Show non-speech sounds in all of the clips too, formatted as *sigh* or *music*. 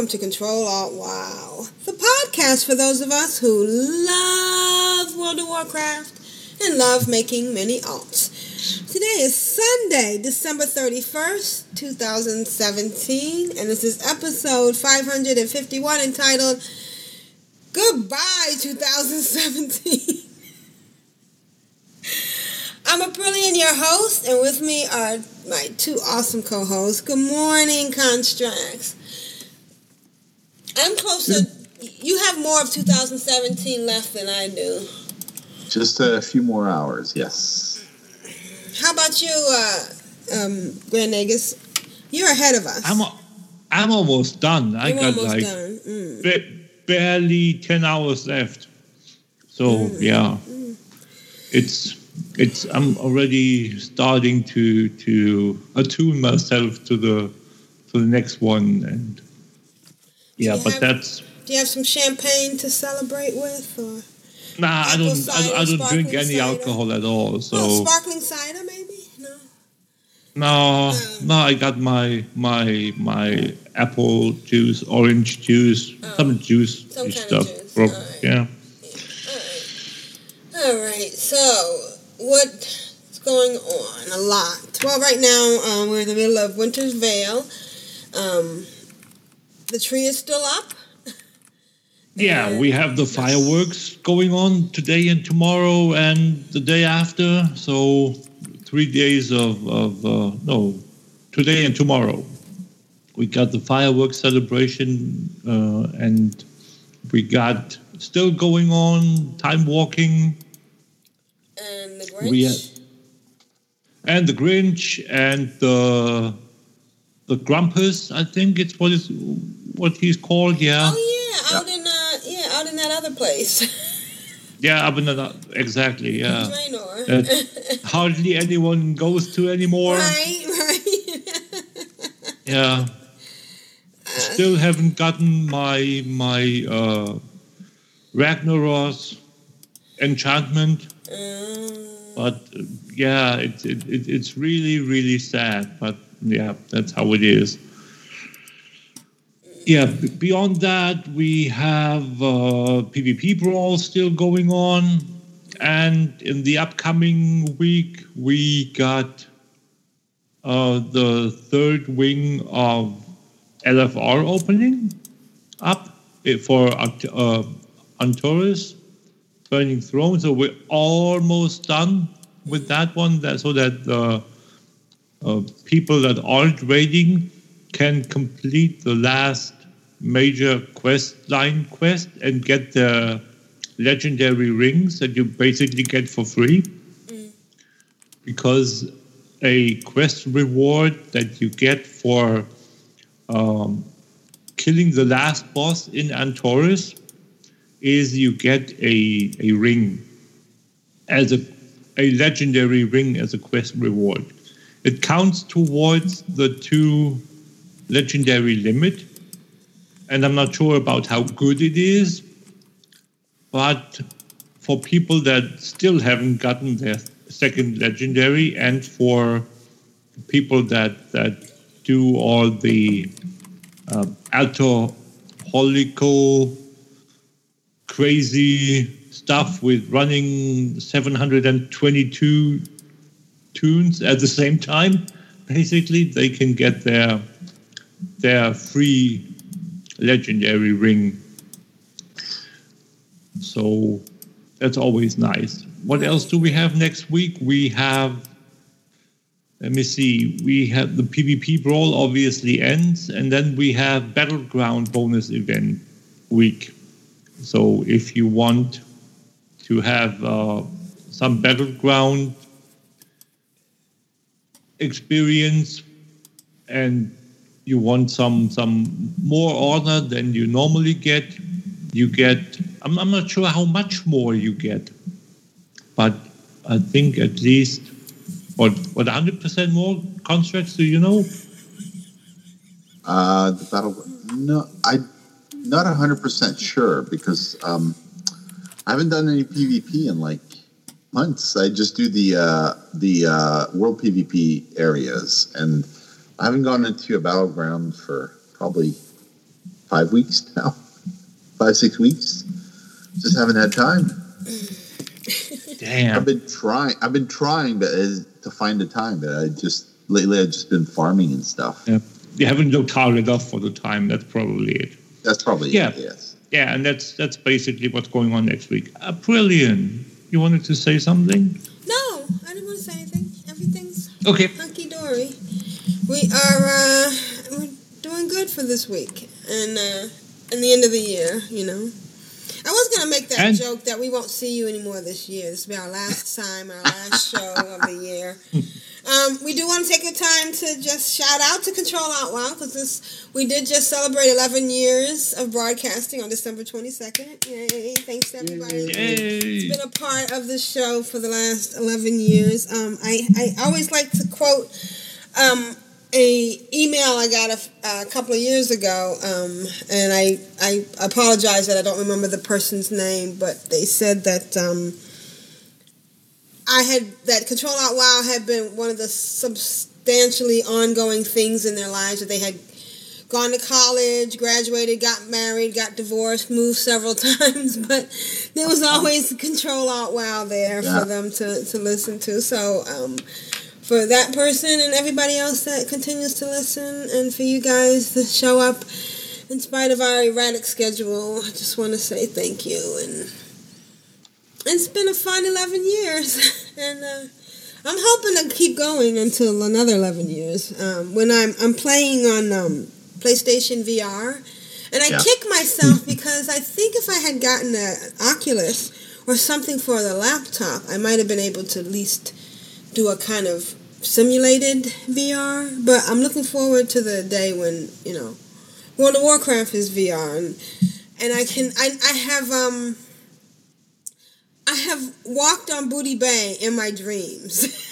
Welcome to Control Alt Wow, the podcast for those of us who love World of Warcraft and love making many alts. Today is Sunday, December 31st, 2017, and this is episode 551 entitled Goodbye 2017. *laughs* I'm Aprillian, your host, and with me are my two awesome co-hosts. Good morning, Constraxx. I'm closer. You have more of 2017 left than I do. Just a few more hours, yes. How about you, uh, um, Grand Nagus? You're ahead of us. I'm, I'm almost done. I You're got almost like done. Mm. ba- barely 10 hours left. So, yeah. It's it's I'm already starting to to attune myself to the to the next one and yeah, but have- that's Do you have some champagne to celebrate with, or nah, I don't I, cider, don't- I don't drink any cider? alcohol at all. So oh, sparkling cider, maybe? No. no, no, I got my my my apple juice, orange juice, some juice Oh. Some kind of stuff. juice, From- alright. Yeah. All right. So, what's going on? A lot. Well, right now um, we're in the middle of Winter's Veil. Um, the tree is still up. *laughs* Yeah, we have the fireworks going on today and tomorrow and the day after. So three days of, of uh, no, today and tomorrow. We got the fireworks celebration uh, and we got still going on time walking And the Grinch. Had- and the Grinch and the the Grumpus. I think it's what is what he's called. Yeah. Oh yeah, out in uh, yeah, out in that other place, *laughs* Yeah, up in the, exactly. Yeah, that hardly anyone goes to anymore. *laughs* right, right. *laughs* Yeah, still haven't gotten my my uh, Ragnaros enchantment, um, but uh, yeah, it, it, it it's really really sad. But yeah, that's how it is. Yeah, beyond that, we have uh, PvP Brawl still going on. And in the upcoming week, we got uh, the third wing of LFR opening up for uh, Burning Throne. So we're almost done with that one, that, so that the uh, people that aren't raiding can complete the last major quest line quest and get the legendary rings that you basically get for free because a quest reward that you get for um, killing the last boss in Antorus is you get a, a ring as a, a legendary ring as a quest reward. It counts towards the two legendary limit, and I'm not sure about how good it is, but for people that still haven't gotten their second legendary, and for people that that do all the uh, alcoholical, crazy stuff with running 722 toons at the same time, basically they can get their their free legendary ring. So that's always nice. What else do we have next week? We have let me see. We have the PvP brawl obviously ends, and then we have battleground bonus event week. So if you want to have uh, some battleground experience and you want some some more honor than you normally get, you get. I'm, I'm not sure how much more you get, but I think at least what what 100 percent more Constraxx Do you know? Uh, the battle. No, I not hundred percent sure because um, I haven't done any PvP in like months. I just do the uh, the uh, world PvP areas, and I haven't gone into a battleground for probably five weeks *laughs* now, five six weeks. Just haven't had time. Damn. I've been trying. I've been trying, but uh, to find the time. But I just lately I've just been farming and stuff. Yeah. You haven't looked hard enough for the time. That's probably it. That's probably Yeah. it. Yes. Yeah, and that's that's basically what's going on next week. Uh, brilliant. You wanted to say something? No, I didn't want to say anything. Everything's Okay. hunky dory. We are uh, we're doing good for this week and uh, and the end of the year. You know, I was gonna make that And- joke that we won't see you anymore this year. This will be our last time, our last show of the year. *laughs* Um, we do want to take the time to just shout out to Control Out Loud because this we did just celebrate 11 years of broadcasting on December 22nd. Yay! Thanks to everybody. Yay. It's been a part of the show for the last 11 years. Um, I, I always like to quote um, a email I got a, a couple of years ago, um, and I, I apologize that I don't remember the person's name, but they said that um, I had that Control Alt Wow had been one of the substantially ongoing things in their lives that they had gone to college, graduated, got married, got divorced, moved several *laughs* times, but there was always Control Alt Wow there Yeah. for them to, to listen to. So um, for that person and everybody else that continues to listen, and for you guys to show up in spite of our erratic schedule, I just want to say thank you. And it's been a fun 11 years, *laughs* and uh, I'm hoping to keep going until another 11 years. Um, when I'm I'm playing on um, PlayStation VR, and I Yeah. kick myself because I think if I had gotten an Oculus or something for the laptop, I might have been able to at least do a kind of simulated VR. But I'm looking forward to the day when you know World of Warcraft is VR, and and I can I I have um. I have walked on Booty Bay in my dreams. *laughs*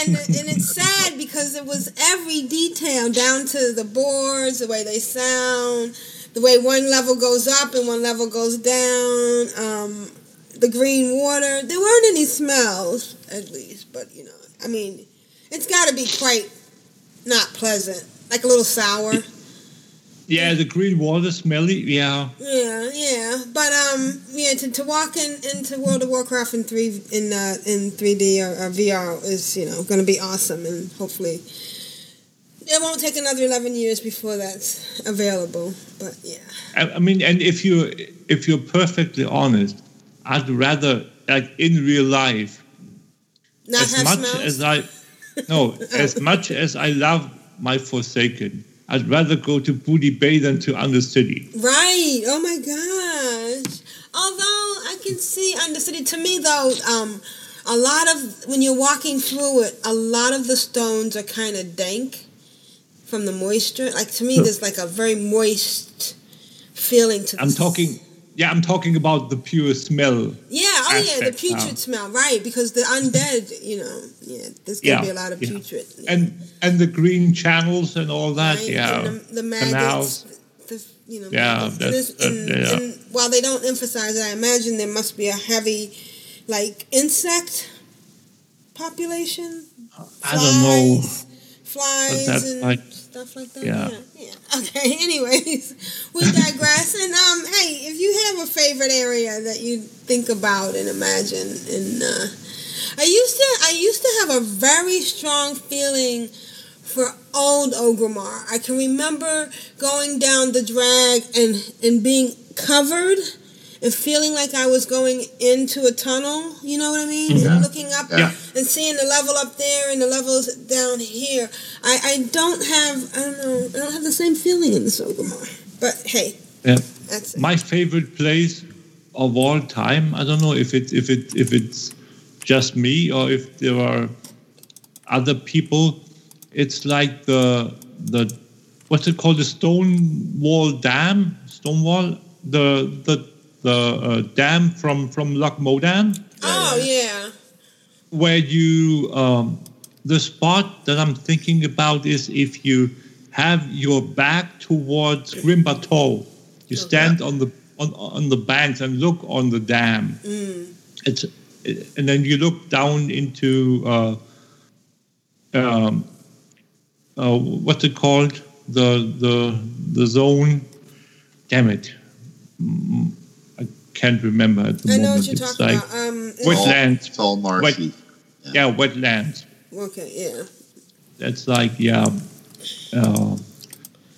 and, and it's sad because it was every detail down to the boards, the way they sound, the way one level goes up and one level goes down, um, the green water. There weren't any smells, at least, but you know, I mean, it's got to be quite not pleasant, like a little sour. Yeah, the green water smelly. Yeah. Yeah, yeah, but um, yeah, to, to walk in into World of Warcraft in three in uh, in three D or, or VR is you know going to be awesome, and hopefully it won't take another eleven years before that's available. But yeah, I, I mean, and if you if you're perfectly honest, I'd rather like in real life not as much smells. as I no *laughs* as much as I love my Forsaken, I'd rather go to Booty Bay than to Undercity. Right. Oh my gosh. Although I can see Undercity, to me though, um, a lot of when you're walking through it, a lot of the stones are kind of dank from the moisture. Like to me, there's like a very moist feeling to. I'm talking. Yeah, I'm talking about the pure smell. Yeah. Oh yeah, the putrid now. smell. Right, because the undead, you know, yeah, there's gonna Yeah, be a lot of yeah. putrid. And and the green channels and all that. right? Yeah. And the, the maggots. The, you know, Yeah, that's- And this- and, yeah. while they don't emphasize it, I imagine there must be a heavy, like insect population. I don't know. Flies, Flies and like- stuff like that. yeah. Yeah. yeah. Okay. *laughs* Anyways, we digress. and um, hey, if you have a favorite area that you think about and imagine, and uh, I used to, I used to have a very strong feeling for old Orgrimmar. I can remember going down the drag and and being covered and feeling like I was going into a tunnel. You know what I mean? Yeah. And looking up Yeah. and seeing the level up there and the levels down here. I, I don't have I don't know I don't have the same feeling in the Orgrimmar. But hey, Yeah. That's it. my favorite place of all time. I don't know if it if it if it's just me or if there are other people. It's like the the what's it called? The stone wall Dam, Stonewall, the the the uh, dam from from Loch Modan, Oh yeah. where you um, the spot that I'm thinking about is if you have your back towards Grim Batol, you stand on the on, on the banks and look on the dam. It's and then you look down into uh, um, uh, what's it called? The the the zone. Damn it, Mm, can't remember at the I know moment. what you're it's talking like about. Um, it's- wetlands. It's all marshy. Yeah, wetlands. Okay, yeah. That's like yeah, uh,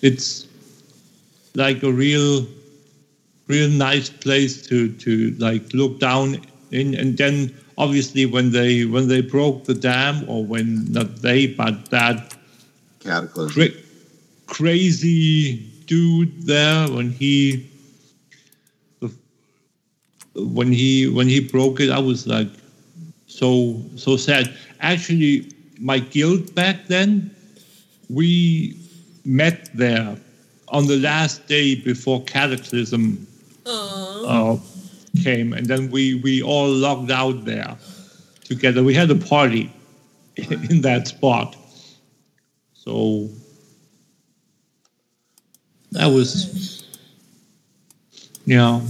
it's like a real, real nice place to to like look down in, and then obviously when they when they broke the dam or when not they but that Cataclysm. cra- crazy dude there when he when he when he broke it i was like so so sad. Actually my guild back then we met there on the last day before cataclysm uh, came and then we we all logged out there together. We had a party *laughs* in that spot. So that was yeah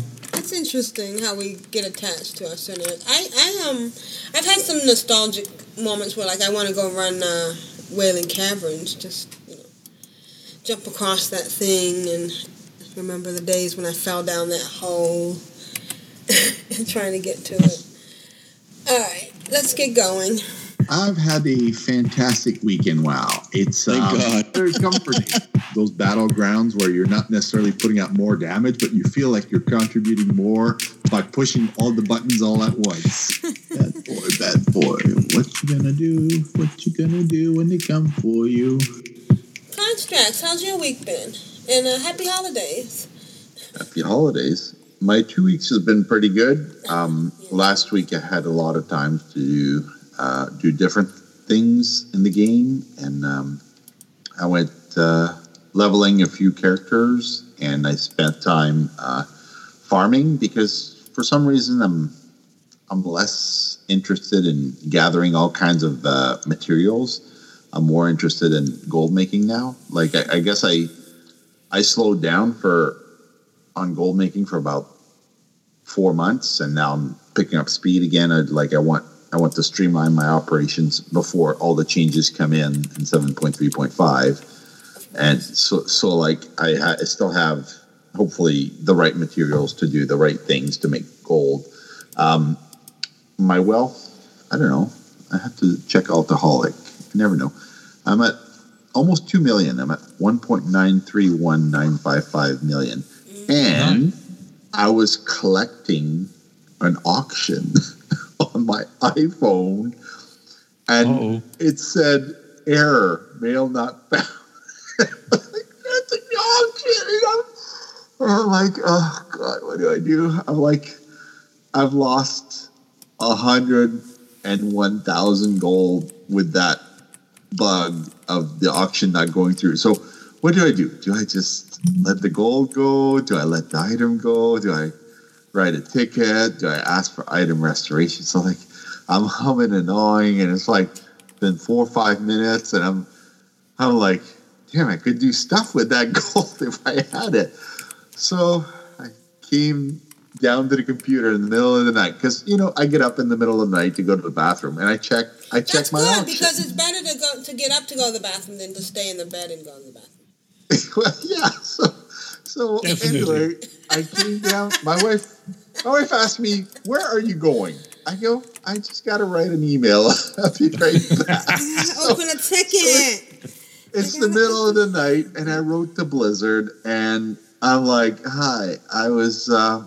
It's interesting how we get attached to our scenarios. I, I um, I've had some nostalgic moments where like I want to go run uh, Wailing Caverns, just you know, jump across that thing and remember the days when I fell down that hole *laughs* and trying to get to it. All right, let's get going. I've had a fantastic weekend. Wow, it's Thank um, God. *laughs* very comforting. Those battlegrounds where you're not necessarily putting out more damage, but you feel like you're contributing more by pushing all the buttons all at once. *laughs* bad boy, bad boy, what you gonna do? What you gonna do when they come for you? Constraxx, how's your week been? And uh, happy holidays. Happy holidays. My two weeks has been pretty good. *laughs* Um, last week I had a lot of time to uh, do different things in the game, and um, I went uh, leveling a few characters, and I spent time uh, farming because for some reason I'm I'm less interested in gathering all kinds of uh, materials. I'm more interested in gold making now. Like I, I guess I I slowed down for on gold making for about four months, and now I'm picking up speed again. I'd like I want I want to streamline my operations before all the changes come in in seven point three point five, and so so like I, ha- I still have hopefully the right materials to do the right things to make gold. Um, my wealth, I don't know. I have to check Altoholic. You never know. I'm at almost two million. I'm at one point nine three one nine five five million, and I was collecting an auction *laughs* *laughs* on my iPhone, and it said error, mail not found. *laughs* That's an auction. And I'm, and I'm like, oh god, what do I do? I'm like, I've lost a hundred and one thousand gold with that bug of the auction not going through. So what do I do? Do I just let the gold go? Do I let the item go? Do I write a ticket? Do I ask for item restoration? So like I'm humming and gnawing and it's like been four or five minutes and I'm I'm like, damn, I could do stuff with that *laughs* gold if I had it. So I came down to the computer in the middle of the night because you know I get up in the middle of the night to go to the bathroom and I check I check That's my good auction. because it's better to go to get up to go to the bathroom than to stay in the bed and go to the bathroom. *laughs* well, yeah. So, so anyway, I came down. My wife, my wife asked me, "Where are you going?" I go, "I just got to write an email. *laughs* I'll be right back." Open a ticket. it's the middle of the night, and I wrote to Blizzard, and I'm like, "Hi, I was uh,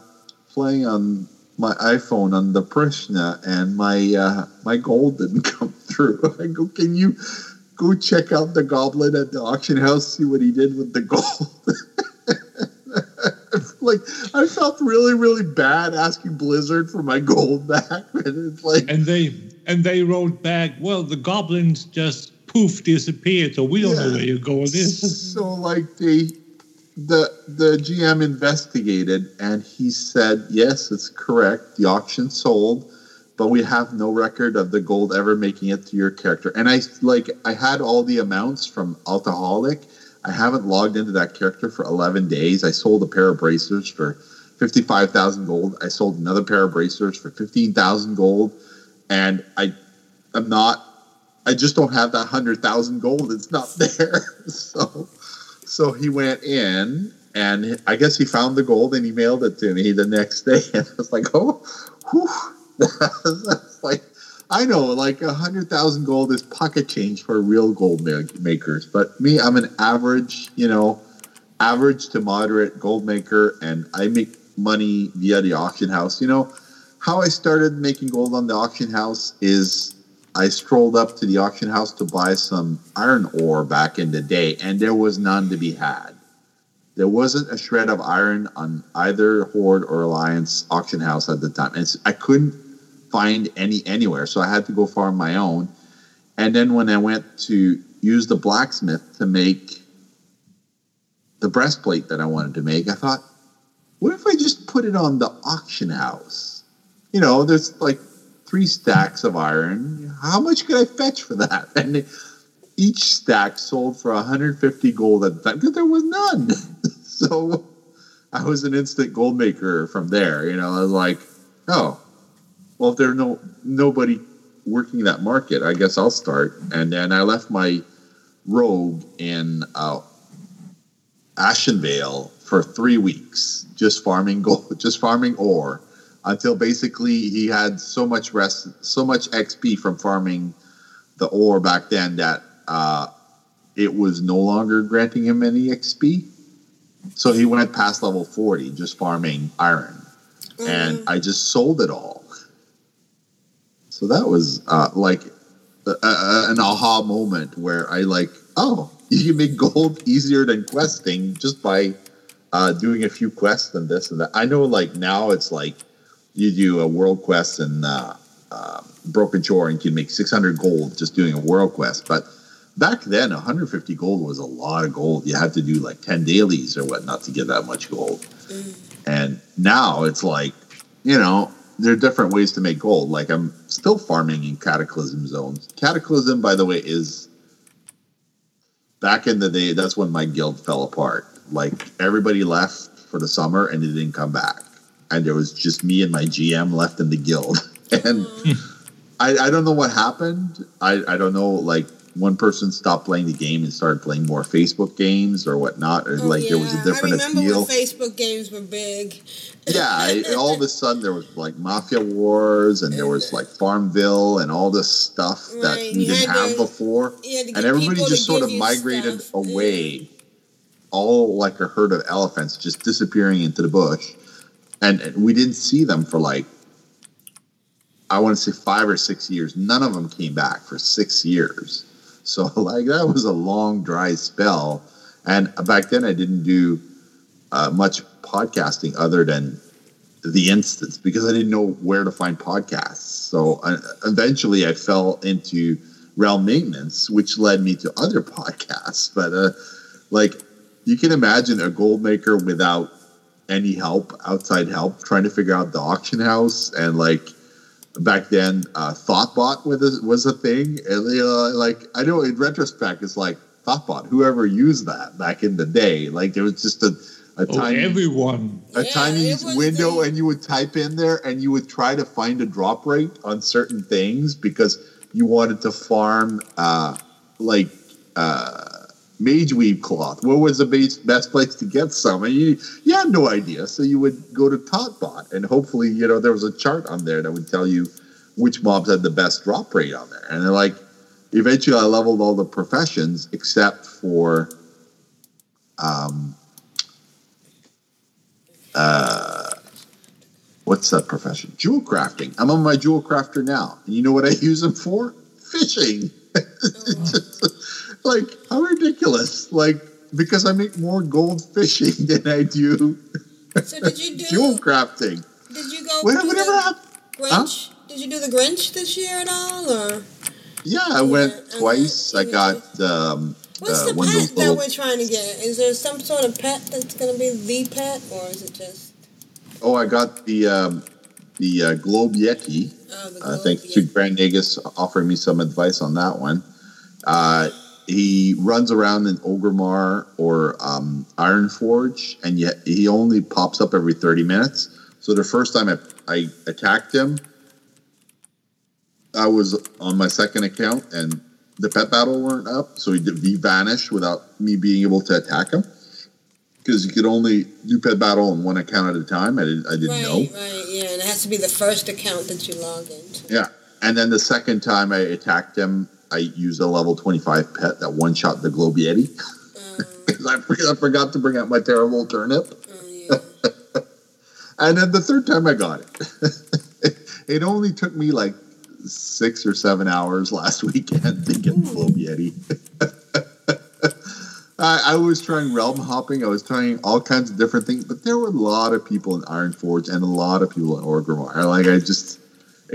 playing on my iPhone on the Prishna, and my uh, my gold didn't *laughs* come through." *laughs* I go, "Can you?" Go check out the goblin at the auction house, see what he did with the gold. Like I felt really, really bad asking Blizzard for my gold back, *laughs* and it's like, and they and they wrote back, well, the goblins just poof disappeared, so we don't know Yeah. where your gold is. *laughs* so like they, the the GM investigated, and he said, yes, it's correct. The auction sold, but we have no record of the gold ever making it to your character. And I like I had all the amounts from Altoholic. I haven't logged into that character for 11 days. I sold a pair of bracers for 55,000 gold. I sold another pair of bracers for 15,000 gold. And I, I'm not, I just don't have that 100,000 gold. It's not *laughs* there. So, so he went in and I guess he found the gold and he mailed it to me the next day. *laughs* And I was like, oh, whew. *laughs* That's like, I know, like a hundred thousand gold is pocket change for real gold ma- makers. But me, I'm an average, you know, average to moderate gold maker, and I make money via the auction house. You know, how I started making gold on the auction house is I strolled up to the auction house to buy some iron ore back in the day, and there was none to be had. There wasn't a shred of iron on either Horde or Alliance auction house at the time. And I couldn't find any anywhere, so I had to go farm my own. And then when I went to use the blacksmith to make the breastplate that I wanted to make, I thought, what if I just put it on the auction house? You know, there's like three stacks of iron. How much could I fetch for that? *laughs* And each stack sold for 150 gold at the time because there was none. *laughs* so I was an instant gold maker from there. You know, I was like, oh, well, if there's no nobody working that market, I guess I'll start. And then I left my rogue in uh, Ashenvale for three weeks, just farming gold, *laughs* just farming ore, until basically he had so much rest, so much XP from farming the ore back then that uh, it was no longer granting him any XP. So he went past level 40 just farming iron. And I just sold it all. So that was uh, like an aha moment where I like, oh, *laughs* you can make gold easier than questing just by uh, doing a few quests and this and that. I know like now it's like you do a world quest and uh, uh, Broken Shore and you can make 600 gold just doing a world quest. But back then, 150 gold was a lot of gold. You had to do like 10 dailies or whatnot to get that much gold. And now it's like, you know, there are different ways to make gold. Like I'm still farming in Cataclysm zones. Cataclysm, by the way, is back in the day, that's when my guild fell apart. Like everybody left for the summer and they didn't come back. And there was just me and my GM left in the guild. *laughs* And hmm. I, I don't know what happened. I, I don't know, like one person stopped playing the game and started playing more Facebook games or whatnot. Or Oh, like there was a yeah. different I remember appeal. when Facebook games were big. yeah, all of a sudden there was like Mafia Wars and there was uh, like Farmville and all this stuff that we you didn't have to- before. you had to And everybody just sort of migrated stuff. away, all like a herd of elephants just disappearing into the bush. And and we didn't see them for like, I want to say five or six years. None of them came back for six years. So *laughs* like that was a long dry spell. And back then I didn't do uh, much podcasting other than the instance because I didn't know where to find podcasts. So uh, eventually I fell into realm maintenance, which led me to other *laughs* podcasts. But uh, like you can imagine a gold maker without any help, outside help, trying to figure out the auction house and like back then uh, Thottbot was a, was a thing. And you know, like I know in retrospect, it's like Thottbot, whoever used that back in the day, like there was just a a Oh, tiny everyone. a Yeah, tiny window the- and you would type in there and you would try to find a drop rate on certain things because you wanted to farm uh, like uh, mage weave cloth. What was the best, best place to get some? And you, you had no idea. So you would go to Thottbot and hopefully, you know, there was a chart on there that would tell you which mobs had the best drop rate on there. And then like eventually I leveled all the professions except for um, uh, what's that profession? Jewel crafting. I'm on my jewel crafter now. And you know what I use them for? Fishing. *laughs* *laughs* Like, how ridiculous. Like, because I make more gold fishing *laughs* than I do *laughs* So did you do? Jewel crafting. Did you go? What- do whatever the happened? Grinch? Did you do the Grinch this year at all, or Yeah, I went twice. I got um, what's uh, the pet that we're trying to get? Is there some sort of pet that's going to be the pet, or is it just? Oh, I got the um, the uh, Globe Yeti. Oh, the Uh, globe, thanks to yeah. Grand Nagus offering me some advice on that one. Uh, he runs around in Orgrimmar or um, Ironforge, and yet he only pops up every 30 minutes. So the first time I, I attacked him, I was on my second account, and the pet battle weren't up, so he, did, he vanished without me being able to attack him. Because you could only do pet battle on one account at a time. I didn't, I didn't Right, know. right, yeah, and it has to be the first account that you log into. Yeah. And then the second time I attacked him, I used a level 25 pet that one shot the Globe Yeti. Because mm. *laughs* I, forgot, I forgot to bring out my terrible turnip. Mm, *laughs* and then the third time I got it. *laughs* it only took me like six or seven hours last weekend to get the Globe I, I was trying realm hopping. I was trying all kinds of different things, but there were a lot of people in Iron Forge and a lot of people in Orgrimmar. Like I just,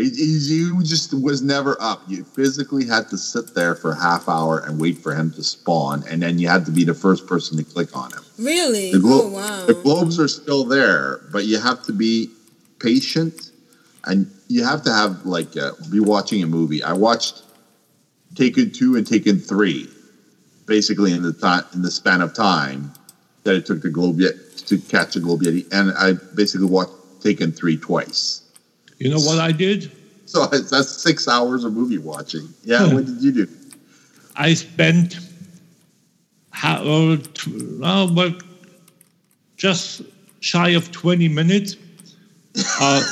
you just was never up. You physically had to sit there for a half hour and wait for him to spawn, and then you had to be the first person to click on him. Really? The, glo- oh wow. the globes are still there, but you have to be patient, and you have to have like uh, be watching a movie. I watched Taken two and Taken three, basically in the time in the span of time that it took the globe yet to catch a globe yeti, and I basically watched Taken three twice. You know what I did? So *laughs* that's six hours of movie watching. Yeah, what did you do? I spent how, uh, t- uh, just shy of 20 minutes *laughs* uh,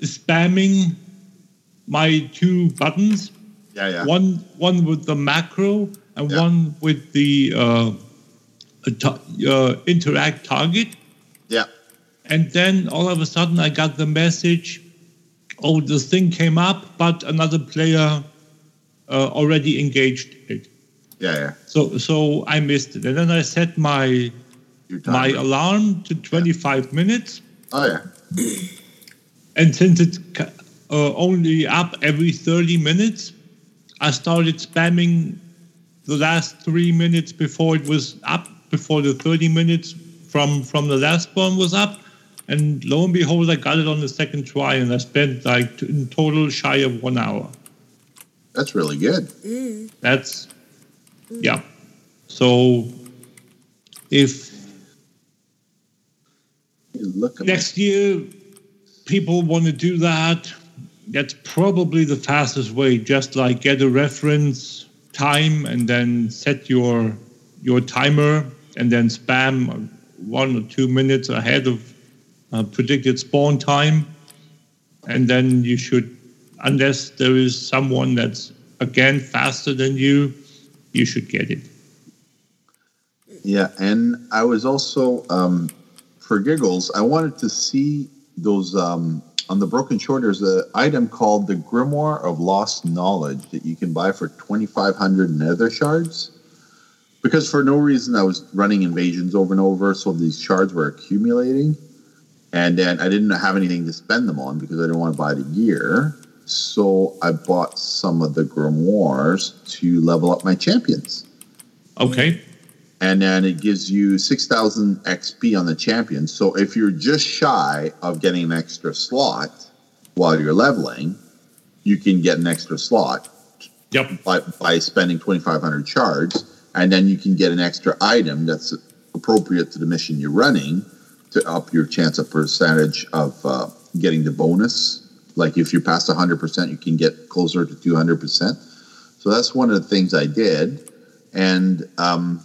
spamming my two buttons. Yeah, yeah. One one with the macro and one with the uh, uh, interact target. Yeah. And then all of a sudden I got the message, oh, this thing came up, but another player uh, already engaged it. Yeah, yeah. So so I missed it, and then I set my my alarm to 25 minutes. Oh yeah. *clears throat* And since it's uh, only up every 30 minutes, I started spamming the last three minutes before it was up, before the 30 minutes from from the last one was up. And lo and behold, I got it on the second try, and I spent like t- in total shy of one hour. That's really good. That's yeah. So if Look next year people want to do that, that's probably the fastest way. Just like get a reference time and then set your your timer and then spam one or two minutes ahead of uh, predicted spawn time, and then you should, unless there is someone that's again faster than you, you should get it. Yeah, and I was also um, for giggles. I wanted to see those um, on the Broken Shore. There's item called the Grimoire of Lost Knowledge that you can buy for 2,500 Nether shards. Because for no reason I was running invasions over and over, so these shards were accumulating, and then I didn't have anything to spend them on because I didn't want to buy the gear. So I bought some of the grimoires to level up my champions Okay. and then it gives you 6000 XP on the champion. So if you're just shy of getting an extra slot while you're leveling, you can get an extra slot yep. by, by spending 2500 shards, and then you can get an extra item that's appropriate to the mission you're running to up your chance of percentage of uh, getting the bonus. Like if you're past 100%, you can get closer to 200%. So that's one of the things I did. And um,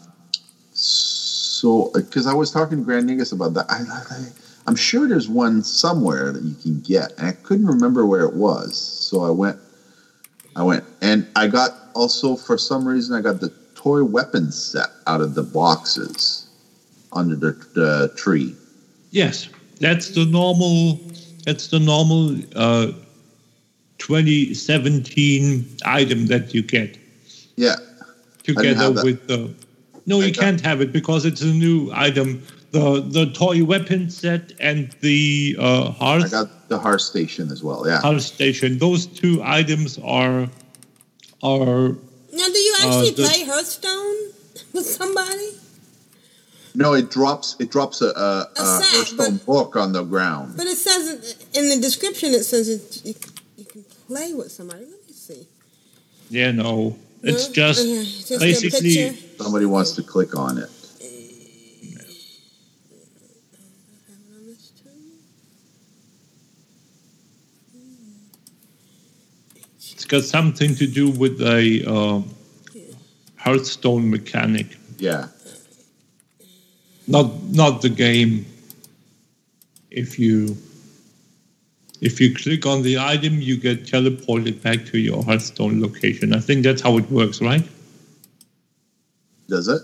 so, because I was talking to Grand Nagus about that, I, I'm sure there's one somewhere that you can get, and I couldn't remember where it was. So I went, I went, and I got also for some reason I got the toy weapon set out of the boxes under the, the tree. Yes, that's the normal. That's the normal uh, 2017 item that you get Yeah, together have that. with the. No, you can't have it because it's a new item the the toy weapon set and the uh, I got the hearth station as well. Yeah. hearth station. Those two items are are Now, do you actually Uh, the- play Hearthstone with somebody? No, it drops. It drops a, a, a, sack, Hearthstone book on the ground. But it says in the description it says it, you, you can play with somebody. Let me see. yeah no. It's No? just Okay, just basically. Somebody wants to click on it. it's got something to do with a uh, Hearthstone mechanic, Yeah. Not not the game. If you if you click on the item, you get teleported back to your Hearthstone location. I think that's how it works, right? Does it?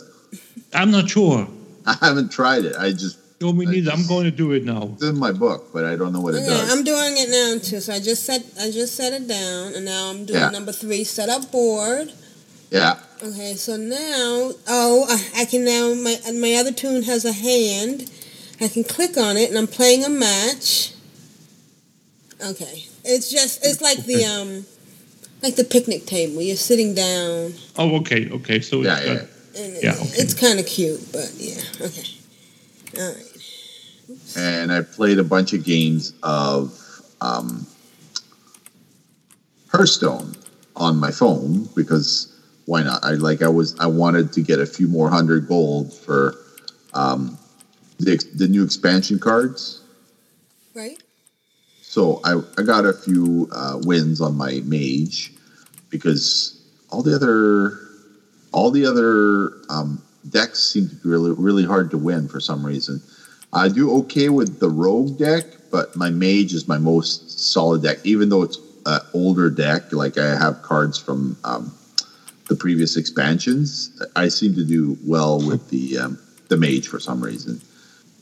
I'm not sure. *laughs* I haven't tried it. I just No, me I neither. I'm going to do it now. it's in my book, but I don't know what it Okay, does. I'm doing it now too. So I just set I just set it down, and now I'm doing Yeah. number three. Set up board. yeah. Okay, so now oh I, I can now my my other toon has a hand. I can click on it, and I'm playing a match. Okay, it's just it's like the um like the picnic table. You're sitting down, Oh, okay, okay. So it's Yeah, got, yeah. and Yeah, okay. it's kind of cute, but yeah, okay, all right. And I played a bunch of games of um, Hearthstone on my phone because why not? I like I was I wanted to get a few more hundred gold for um, the the new expansion cards. Right? So I, I got a few uh, wins on my mage because all the other all the other um, decks seem to be really really hard to win for some reason. I do okay with the rogue deck, but my mage is my most solid deck, even though it's an older deck. Like I have cards from um, the previous expansions. I seem to do well with the um, the mage for some reason.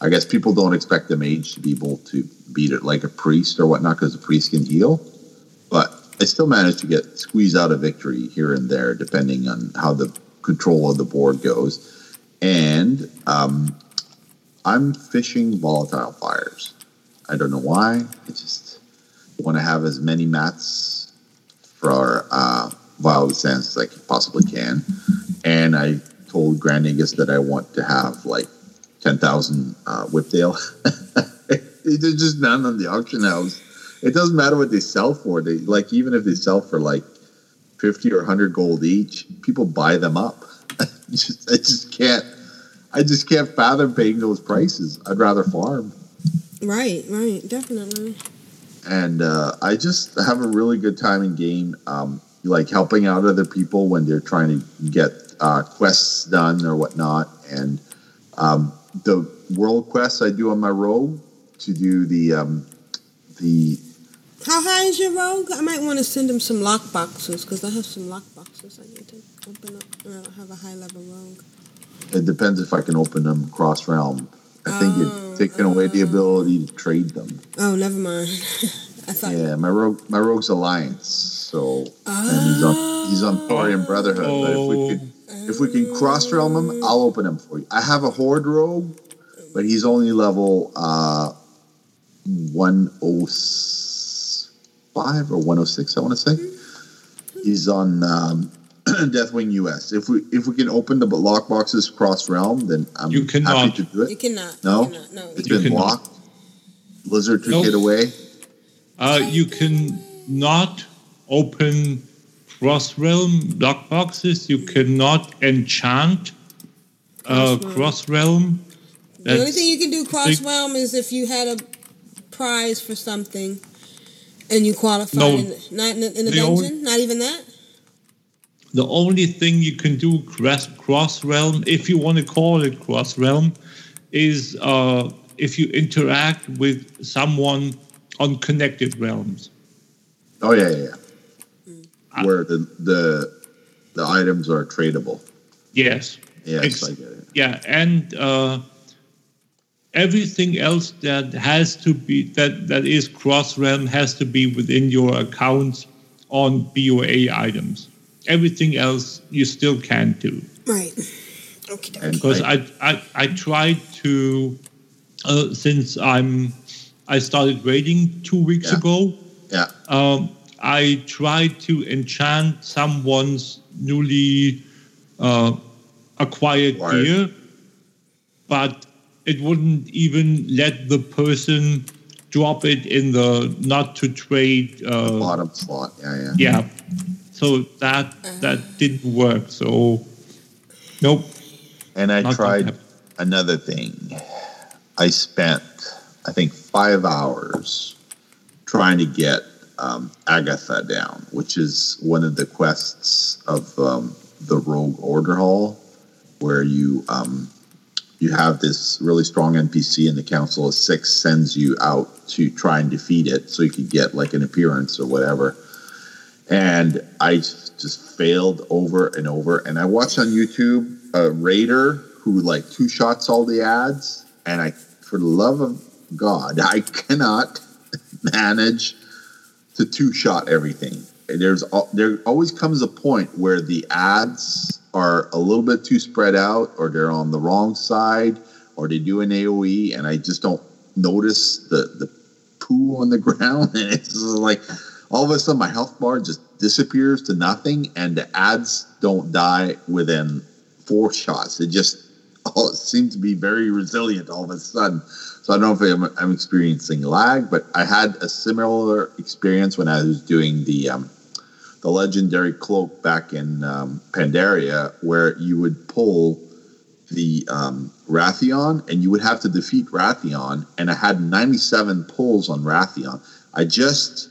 I guess people don't expect the mage to be able to beat it like a priest or whatnot because the priest can heal. But I still managed to get squeeze out a victory here and there, depending on how the control of the board goes. And um, I'm fishing volatile fires. I don't know why. I just want to have as many mats for uh, Violet Sands as I possibly can. And I told Grand Nagus that I want to have like 10,000 uh, Whipdale. There's *laughs* just none on the auction house. It doesn't matter what they sell for. They like even if they sell for like 50 or 100 gold each, people buy them up. *laughs* I just, I just can't. I just can't fathom paying those prices. I'd rather farm. Right, right, definitely. and uh, I just have a really good time in game, um, like helping out other people when they're trying to get uh, quests done or whatnot. And um, the world quests I do on my rogue to do the um, the How high is your rogue? I might want to send him some lock boxes because I have some lock boxes I need to open up. I don't have a high level rogue. it depends if I can open them cross realm. I think Oh, you've taken away the ability to trade them. Oh, never mind. *laughs* I thought. Yeah, my rogue my rogue's alliance. So and he's on he's on Thorium Brotherhood. But if we could if we can cross realm him, I'll open him for you. I have a horde rogue, but he's only level uh one oh five or one oh six, I want to say. He's on um *clears throat* Deathwing US. If we if we can open the lock boxes cross realm, then I'm You cannot. happy to do it. You cannot. No? You cannot. No. It's You been cannot. blocked. Blizzard took Nope. it away. Uh, you can not open cross realm lock boxes. You cannot enchant uh, Cross-realm. cross. The only thing you can do cross realm is if you had a prize for something and you qualified No. in, not in, in the The dungeon. only- not even that. The only thing you can do cross cross realm, if you want to call it cross realm, is uh, if you interact with someone on connected realms. Oh yeah, yeah, yeah. Where the the the items are tradable. Yes. Yes, Ex- I get it. Yeah, and uh, everything else that has to be that that is cross realm has to be within your accounts on BOA items. Everything else you still can't do. Right. Okay. Because I, I, I I tried to uh, since I'm I started raiding two weeks Yeah. ago. yeah, Um, I tried to enchant someone's newly uh, acquired Acquired. gear, but it wouldn't even let the person drop it in the not to trade. Uh, bottom slot. Yeah, yeah. yeah, so that that didn't work. So nope. And I Not tried another thing. I spent, I think, five hours trying to get um, Agatha down, which is one of the quests of um, the Rogue Order Hall, where you um, you have this really strong NPC, and the Council of Six sends you out to try and defeat it, so you could get like an appearance or whatever. And I just failed over and over. And I watched on YouTube a raider who like two shots all the ads, and I, for the love of God, *laughs* I cannot *laughs* manage to two shot everything. There's there always comes a point where the ads are a little bit too spread out, or they're on the wrong side, or they do an AOE, and I just don't notice the the poo on the *laughs* ground, and it's like all of a sudden my health bar just disappears to nothing, and the ads don't die within four shots. It just all it seems to be very resilient all of a sudden. So I don't know if I'm, I'm experiencing lag, but I had a similar experience when I was doing the um, the legendary cloak back in um, Pandaria, where you would pull the um, Wrathion, and you would have to defeat Wrathion. And I had 97 pulls on Wrathion. I just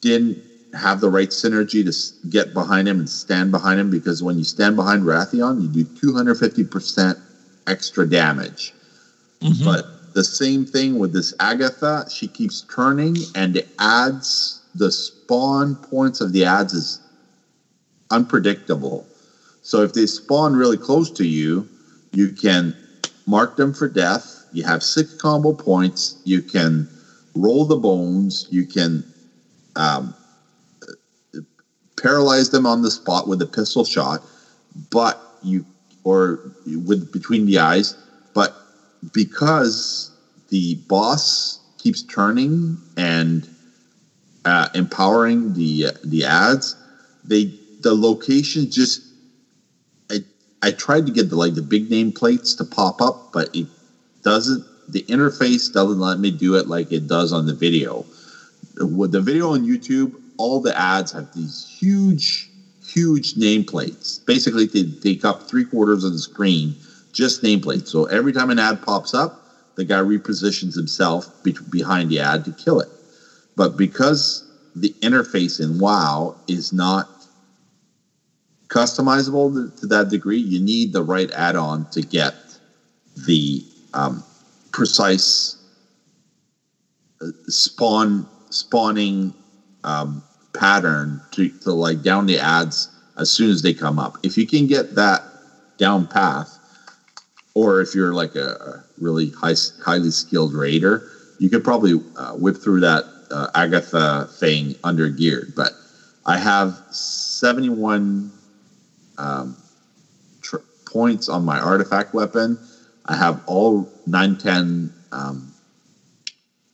didn't have the right synergy to get behind him and stand behind him because when you stand behind Wrathion, you do 250% extra damage. But the same thing with this Agatha, she keeps turning and it adds the spawn points of the ads is unpredictable. So if they spawn really close to you, you can mark them for death. You have six combo points. You can roll the bones. You can um, paralyze them on the spot with a pistol shot, but you or with between the eyes. But because the boss keeps turning and uh, empowering the the ads, they the location just. I tried to get the like the big name plates to pop up, but it doesn't. The interface doesn't let me do it like it does on the video. With the video on YouTube, all the ads have these huge, huge nameplates. Basically, they take up three quarters of the screen, just nameplates. So every time an ad pops up, the guy repositions himself be- behind the ad to kill it. But because the interface in WoW is not customizable to, to that degree, you need the right add-on to get the um, precise uh, spawn spawning um, pattern to, to like down the ads as soon as they come up. If you can get that down path, or if you're like a, really high, highly skilled raider, you could probably uh, whip through that uh, Agatha thing under geared. But I have 71 um, tr- points on my artifact weapon. I have all 910 um,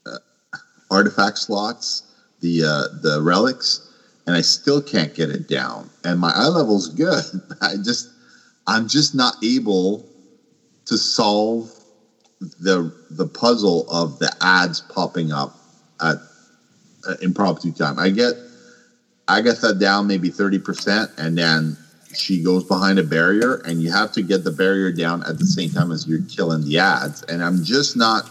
uh, artifact slots, the uh, the relics, and I still can't get it down. And my eye level's good. *laughs* I just I'm just not able to solve the the puzzle of the ads popping up at uh, impromptu time. I get Agatha down maybe 30%, and then she goes behind a barrier, and you have to get the barrier down at the same time as you're killing the ads. And I'm just not.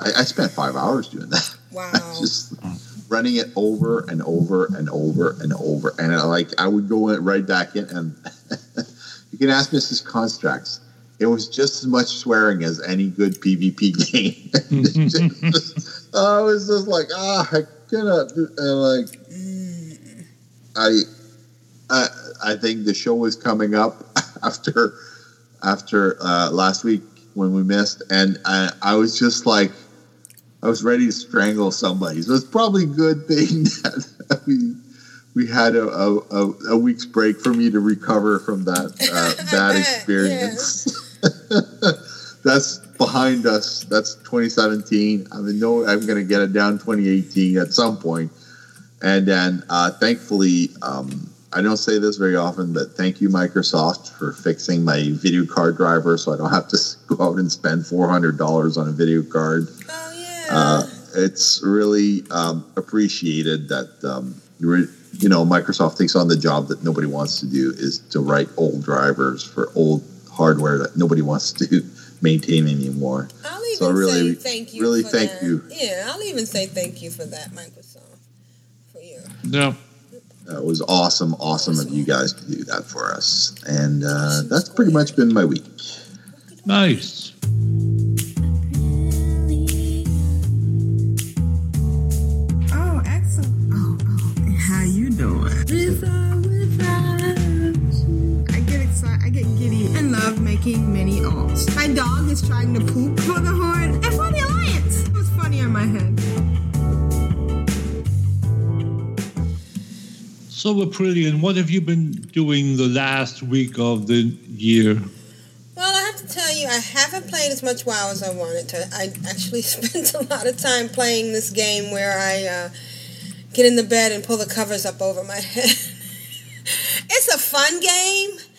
I, I spent five hours doing that. *laughs* Wow. just running it over and over and over and over. And I, like I would go right back in, and *laughs* you can ask Mrs. Constraxx. It was just as much swearing as any good PvP *laughs* game. Just- *laughs* I was just like, ah, I cannot do, and like, I, I, I think the show is coming up *laughs* after, after uh, last week when we missed, and I, I was just like, I was ready to strangle somebody. So it's probably a good thing that we we had a, a, a, a week's break for me to recover from that uh, bad experience. *laughs* That's behind us. That's 2017. I mean, no, I'm going to get it down 2018 at some point. And then, uh, thankfully, um, I don't say this very often, but thank you, Microsoft, for fixing my video card driver so I don't have to *laughs* go out and spend $400 on a video card. Oh yeah. Uh, it's really um, appreciated that um, you know Microsoft takes on the job that nobody wants to do is to write old drivers for old hardware that nobody wants to *laughs* maintain anymore. I'll even So really, say thank you. really for thank that. you. Yeah, I'll even say thank you for that, Microsoft. For you. Yeah. Uh, it was awesome, awesome of you guys to do that for us, and uh, that's pretty much been my week. Nice. Oh, excellent. Oh, oh, how you doing? Love many alts. My dog is trying to poop for the horn and for the alliance. It was funny on my head. So, Aprillian, what have you been doing the last week of the year? Well, I have to tell you, I haven't played as much WoW as I wanted to. I actually *laughs* spent a lot of time playing this game where I uh, get in the bed and pull the covers up over my *laughs* head. it's a fun game.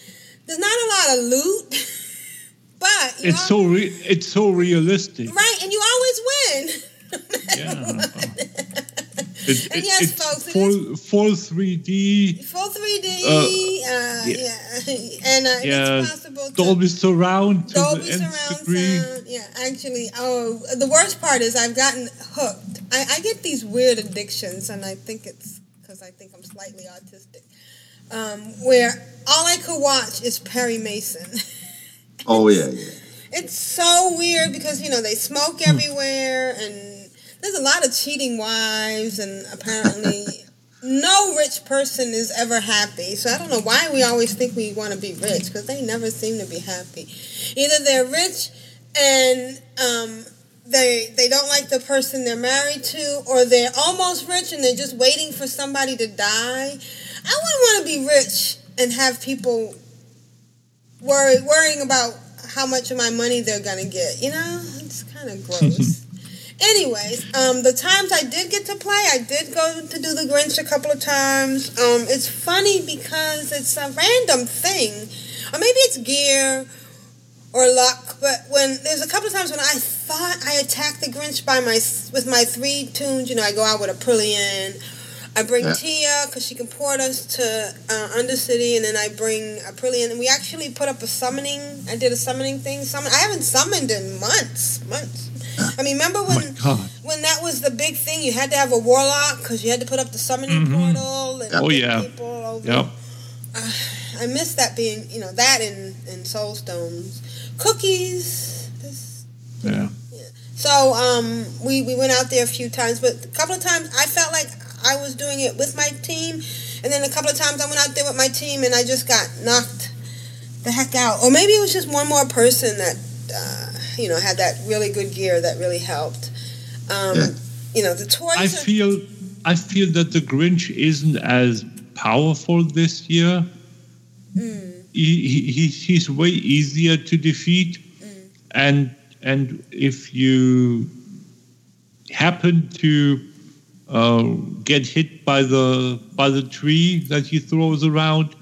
There's not a lot of loot, *laughs* but you It's so re- it's so realistic. right, and you always win. *laughs* Yeah. *laughs* It, And it- yes, it's folks, full full 3D. Full 3D, Uh, uh, yeah. yeah, and uh, Yeah, it's possible to Dolby surround to Dolby the surround degree. sound. Yeah, actually, oh, the worst part is I've gotten hooked. I, I get these weird addictions, and I think it's because I think I'm slightly autistic. Um, where all I could watch is Perry Mason. *laughs* Oh yeah, yeah. It's so weird because you know they smoke everywhere, and there's a lot of cheating wives, and apparently *laughs* no rich person is ever happy. So I don't know why we always think we want to be rich because they never seem to be happy. Either they're rich and um, they they don't like the person they're married to, or they're almost rich and they're just waiting for somebody to die. I wouldn't want to be rich and have people worry worrying about how much of my money they're gonna get. You know, it's kind of gross. *laughs* Anyways, um, the times I did get to play, I did go to do the Grinch a couple of times. Um, it's funny because it's a random thing, or maybe it's gear or luck. But when there's a couple of times when I thought I attacked the Grinch by my with my three toons, you know, I go out with a Prillian. I bring Yeah. Tia because she can port us to uh, Undercity, and then I bring Aprillian. And we actually put up a summoning. I did a summoning thing. Summon. I haven't summoned in months. Months. I mean, remember Oh when God. when that was the big thing? You had to have a warlock because you had to put up the summoning Mhm. portal and Oh, yeah. people over. Yep. I miss that being, you know, that in in Soulstones. Cookies. This, Yeah. so um, we we went out there a few times, but a couple of times I felt like I was doing it with my team, and then a couple of times I went out there with my team and I just got knocked the heck out. Or maybe it was just one more person that uh, you know had that really good gear that really helped. Um, Yeah. You know, the toys. I are- feel I feel that the Grinch isn't as powerful this year. Mm, He, he, he- he's way easier to defeat, mm. and and if you happen to uh, get hit by the by the tree that he throws around,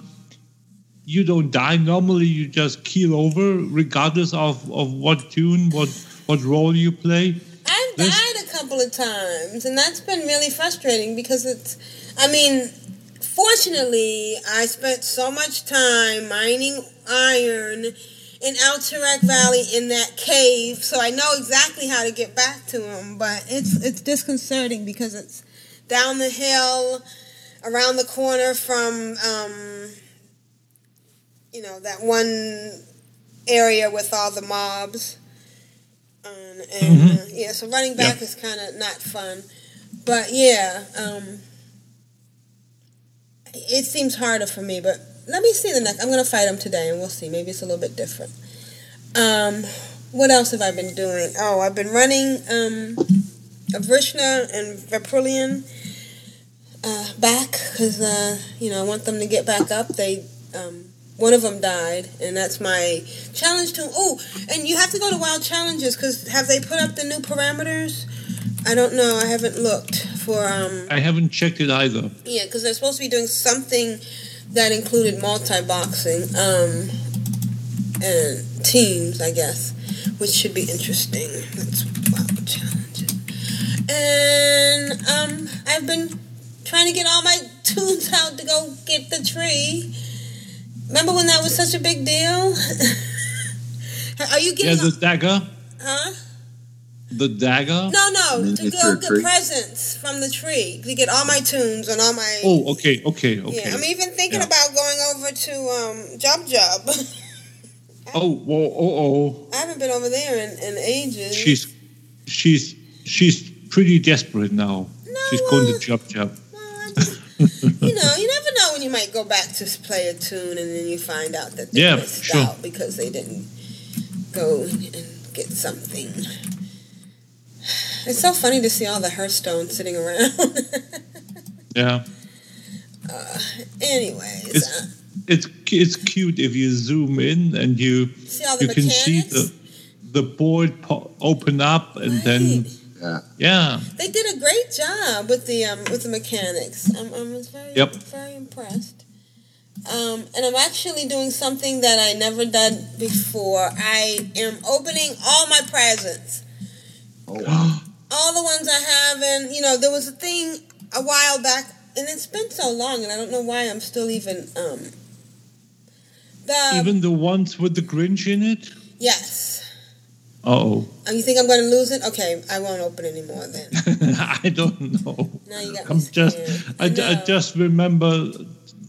you don't die. Normally, you just keel over, regardless of, of what toon, what what role you play. I've This- died a couple of times, and that's been really frustrating because it's. I mean, fortunately, I spent so much time mining iron in Alterac Valley in that cave, so I know exactly how to get back to him. But it's it's disconcerting because it's down the hill, around the corner from, um, you know, that one area with all the mobs. Um, and uh, yeah, so running back is kind of not fun. But yeah, um, it seems harder for me. But let me see the next. I'm going to fight him today, and we'll see. Maybe it's a little bit different. Um, what else have I been doing? Oh, I've been running um, Vrishna and Vapulian. uh, back because uh, you know I want them to get back up. They um, one of them died, and that's my challenge to. Oh, and you have to go to Wild Challenges because have they put up the new parameters? I don't know. I haven't looked for. Um, I haven't checked it either. yeah, because they're supposed to be doing something that included multi boxing um, and teams, I guess, which should be interesting. That's Wild Challenges. And um, I've been trying to get all my *laughs* toons out to go get the tree. Remember when that was such a big deal? *laughs* Are you getting? Yeah, the dagger. huh? The dagger. No, no, to Miniature go get tree? presents from the tree to get all my toons and all my. Oh, okay, okay, okay. Yeah, I'm even thinking Yeah. about going over to um, Jub Jub. *laughs* Oh, whoa, oh, oh. I haven't been over there in, in ages. She's, she's, she's pretty desperate now. No, she's going to Jub Jub. you know, you never know when you might go back to play a toon and then you find out that they Yeah, missed sure. out because they didn't go and get something. It's so funny to see all the Hearthstone sitting around. *laughs* Yeah. uh, anyways, uh, It's, it's, it's cute if you zoom in and you, See all the you can see the, the board po- open up and then, Yeah. yeah. they did a great job with the um, with the mechanics. I'm, I was very Yep. very impressed. Um, and I'm actually doing something that I never done before. I am opening all my presents. Oh, wow. All the ones I have, and you know, there was a thing a while back, and it's been so long, and I don't know why I'm still even um. The Even the ones with the Grinch in it? yes. Oh, Oh, you think I'm going to lose it? Okay, I won't open anymore then. *laughs* I don't know. Now you got me I'm just, scared. I, I just remember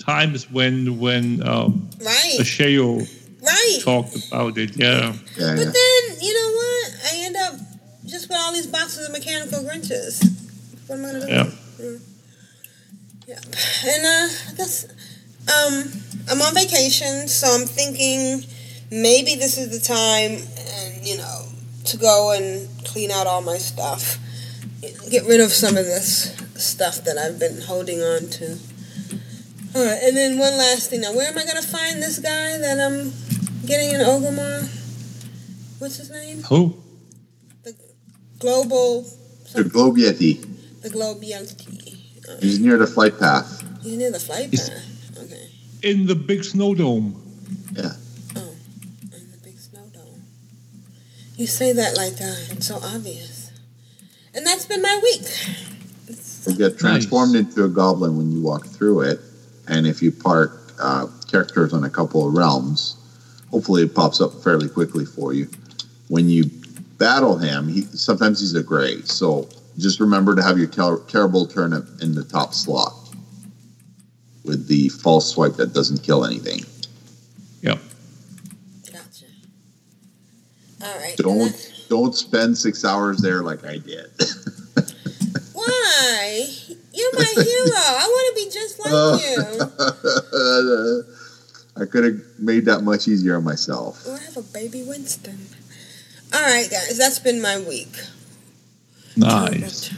times when when um, Right, Asheo right. talked about it. Yeah, Yeah, But then you know what? I end up just with all these boxes of mechanical Grinches. What am I to do? yeah. Yeah. And uh, I guess um, I'm on vacation, so I'm thinking maybe this is the time, and you know, to go and clean out all my stuff, get rid of some of this stuff that I've been holding on to. All right, and then one last thing. Now, where am I to find this guy that I'm getting in Orgrimmar? What's his name? Who? Global. The Globe Yeti. The Globe Yeti. He's near the flight path. He's near the flight Is- path. Okay. In the big snow dome. Yeah. Oh, in the big snow dome. You say that like uh, it's so obvious. And that's been my week. You get transformed into a goblin when you walk through it, and if you park uh, characters on a couple of realms, hopefully it pops up fairly quickly for you. When you battle him, he sometimes he's a gray, so just remember to have your ter- terrible turnip in the top slot with the false swipe that doesn't kill anything. Yep. Gotcha. All right. Don't uh, don't spend six hours there like I did. *laughs* Why? You're my hero. I want to be just like *laughs* you. I could have made that much easier on myself. Or have a baby Winston. All right, guys. That's been my week. Nice.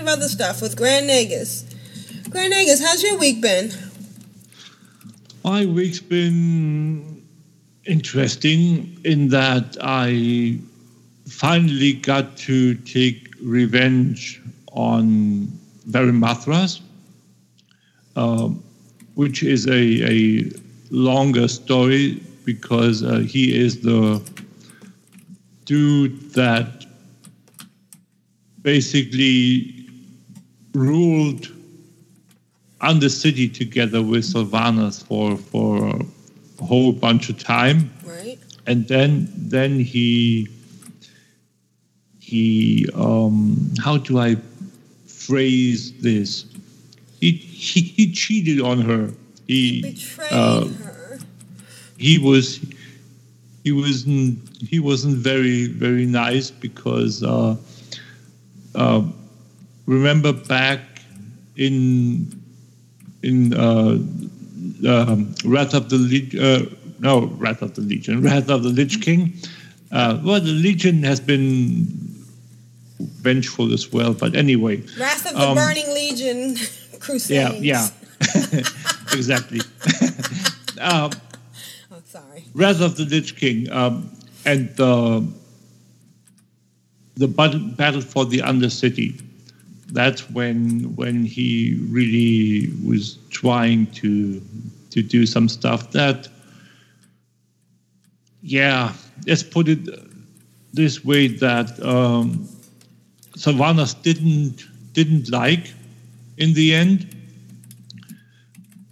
Of other stuff with Grand Nagus. Grand Nagus, how's your week been? My week's been interesting in that I finally got to take revenge on Varimathras, um, which is a, a longer story because uh, he is the dude that basically ruled Undercity together with Sylvanas for for a whole bunch of time, Right? and then then he he um, how do I phrase this? He he, he cheated on her. He Betrayed uh, her. he was he wasn't he wasn't very very nice because uh, uh, remember back in in uh, um, Wrath of the Legion, uh, no Wrath of the Legion, Wrath of the Lich King. Uh, well, the Legion has been vengeful as well, but anyway. Wrath of the um, Burning Legion *laughs* Crusades. Yeah, yeah, *laughs* exactly. um, *laughs* Oh, sorry. Wrath of the Lich King um, and the the battle, battle for the Undercity. That's when when he really was trying to to do some stuff that, yeah, let's put it this way that um, Sylvanas didn't didn't like in the end.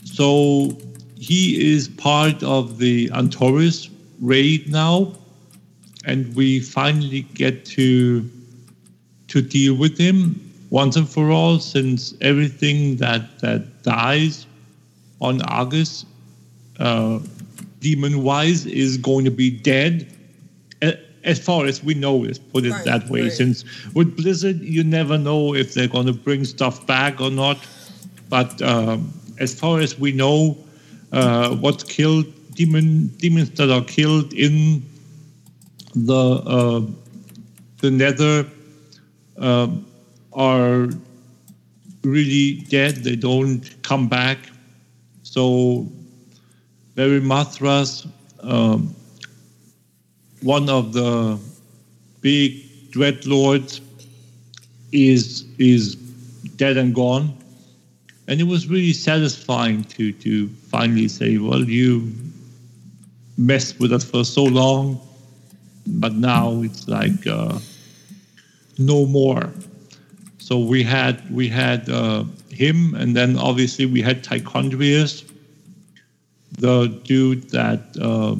So he is part of the Antorus raid now, and we finally get to to deal with him once and for all, since everything that that dies on Argus, uh, demon-wise, is going to be dead. As far as we know, let's put it Right, that way. right. Since with Blizzard, you never know if they're going to bring stuff back or not. But um, as far as we know, uh, what's killed demon demons that are killed in the uh, the Nether um are really dead. They don't come back. So Varimathras, um, one of the big dreadlords, is is dead and gone. And it was really satisfying to to finally say, well, you messed with us for so long, but now it's like uh, no more. So we had we had uh, him, and then obviously we had Tichondrius, the dude that uh,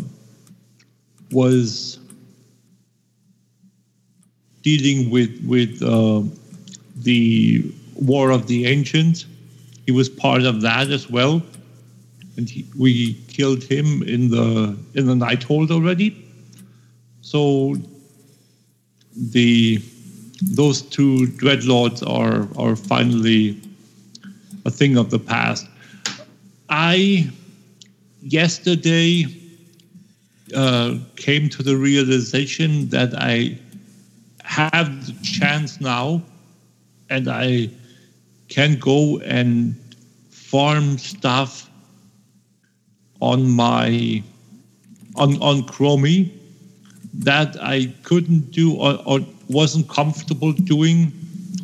was dealing with with uh, the War of the Ancients. He was part of that as well, and he, we killed him in the in the Nighthold already. So the those two dreadlords are are finally a thing of the past. I yesterday uh, came to the realization that I have the chance now, and I can go and farm stuff on my on on Chromie that I couldn't do or wasn't comfortable doing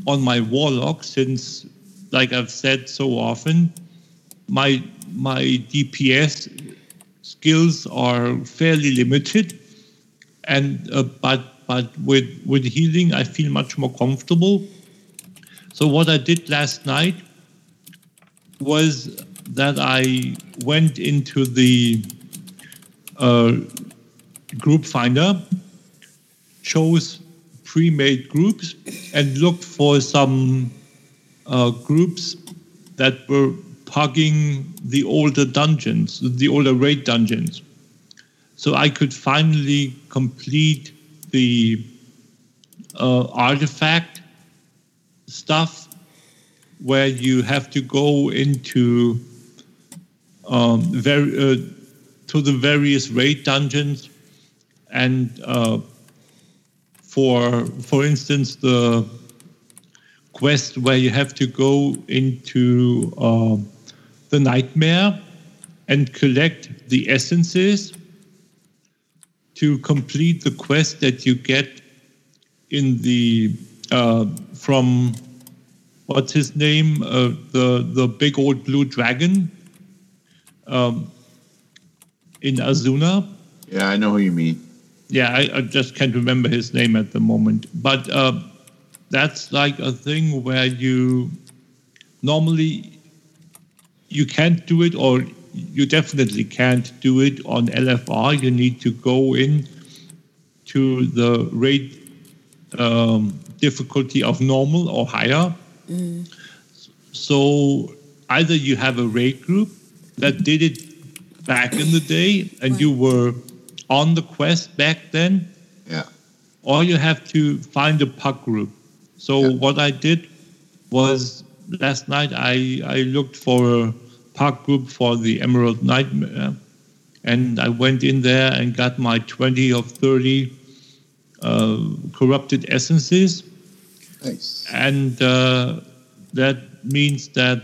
on my Warlock since, like I've said so often, my my DPS skills are fairly limited, and uh, but but with with healing I feel much more comfortable. So what I did last night was that I went into the uh, group finder, chose pre-made groups, and looked for some uh, groups that were pugging the older dungeons, the older raid dungeons. So I could finally complete the uh, artifact stuff where you have to go into um, very, uh, to the various raid dungeons and uh, for for instance the quest where you have to go into uh, the nightmare and collect the essences to complete the quest that you get in the uh, from what's his name uh, the the big old blue dragon um, in Azsuna. Yeah, I know who you mean. Yeah, I, I just can't remember his name at the moment. But uh, that's like a thing where you normally you can't do it, or you definitely can't do it on LFR. You need to go in to the rate um, difficulty of normal or higher. So either you have a rate group that did it back in the day and you were on the quest back then, Yeah. or you have to find a pug group. So what I did was last night I, I looked for a pug group for the Emerald Nightmare, and I went in there and got my 20 of 30 uh, corrupted essences. Nice. And uh, that means that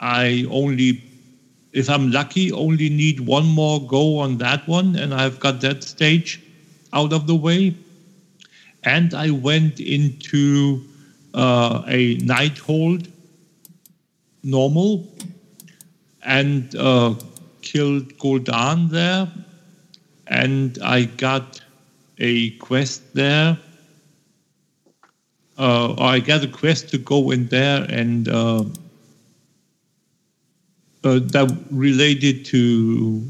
I only, if I'm lucky, only need one more go on that one, and I've got that stage out of the way. And I went into uh, a Nighthold normal and uh, killed Gul'dan there, and I got a quest there uh, I got a quest to go in there and uh, that related to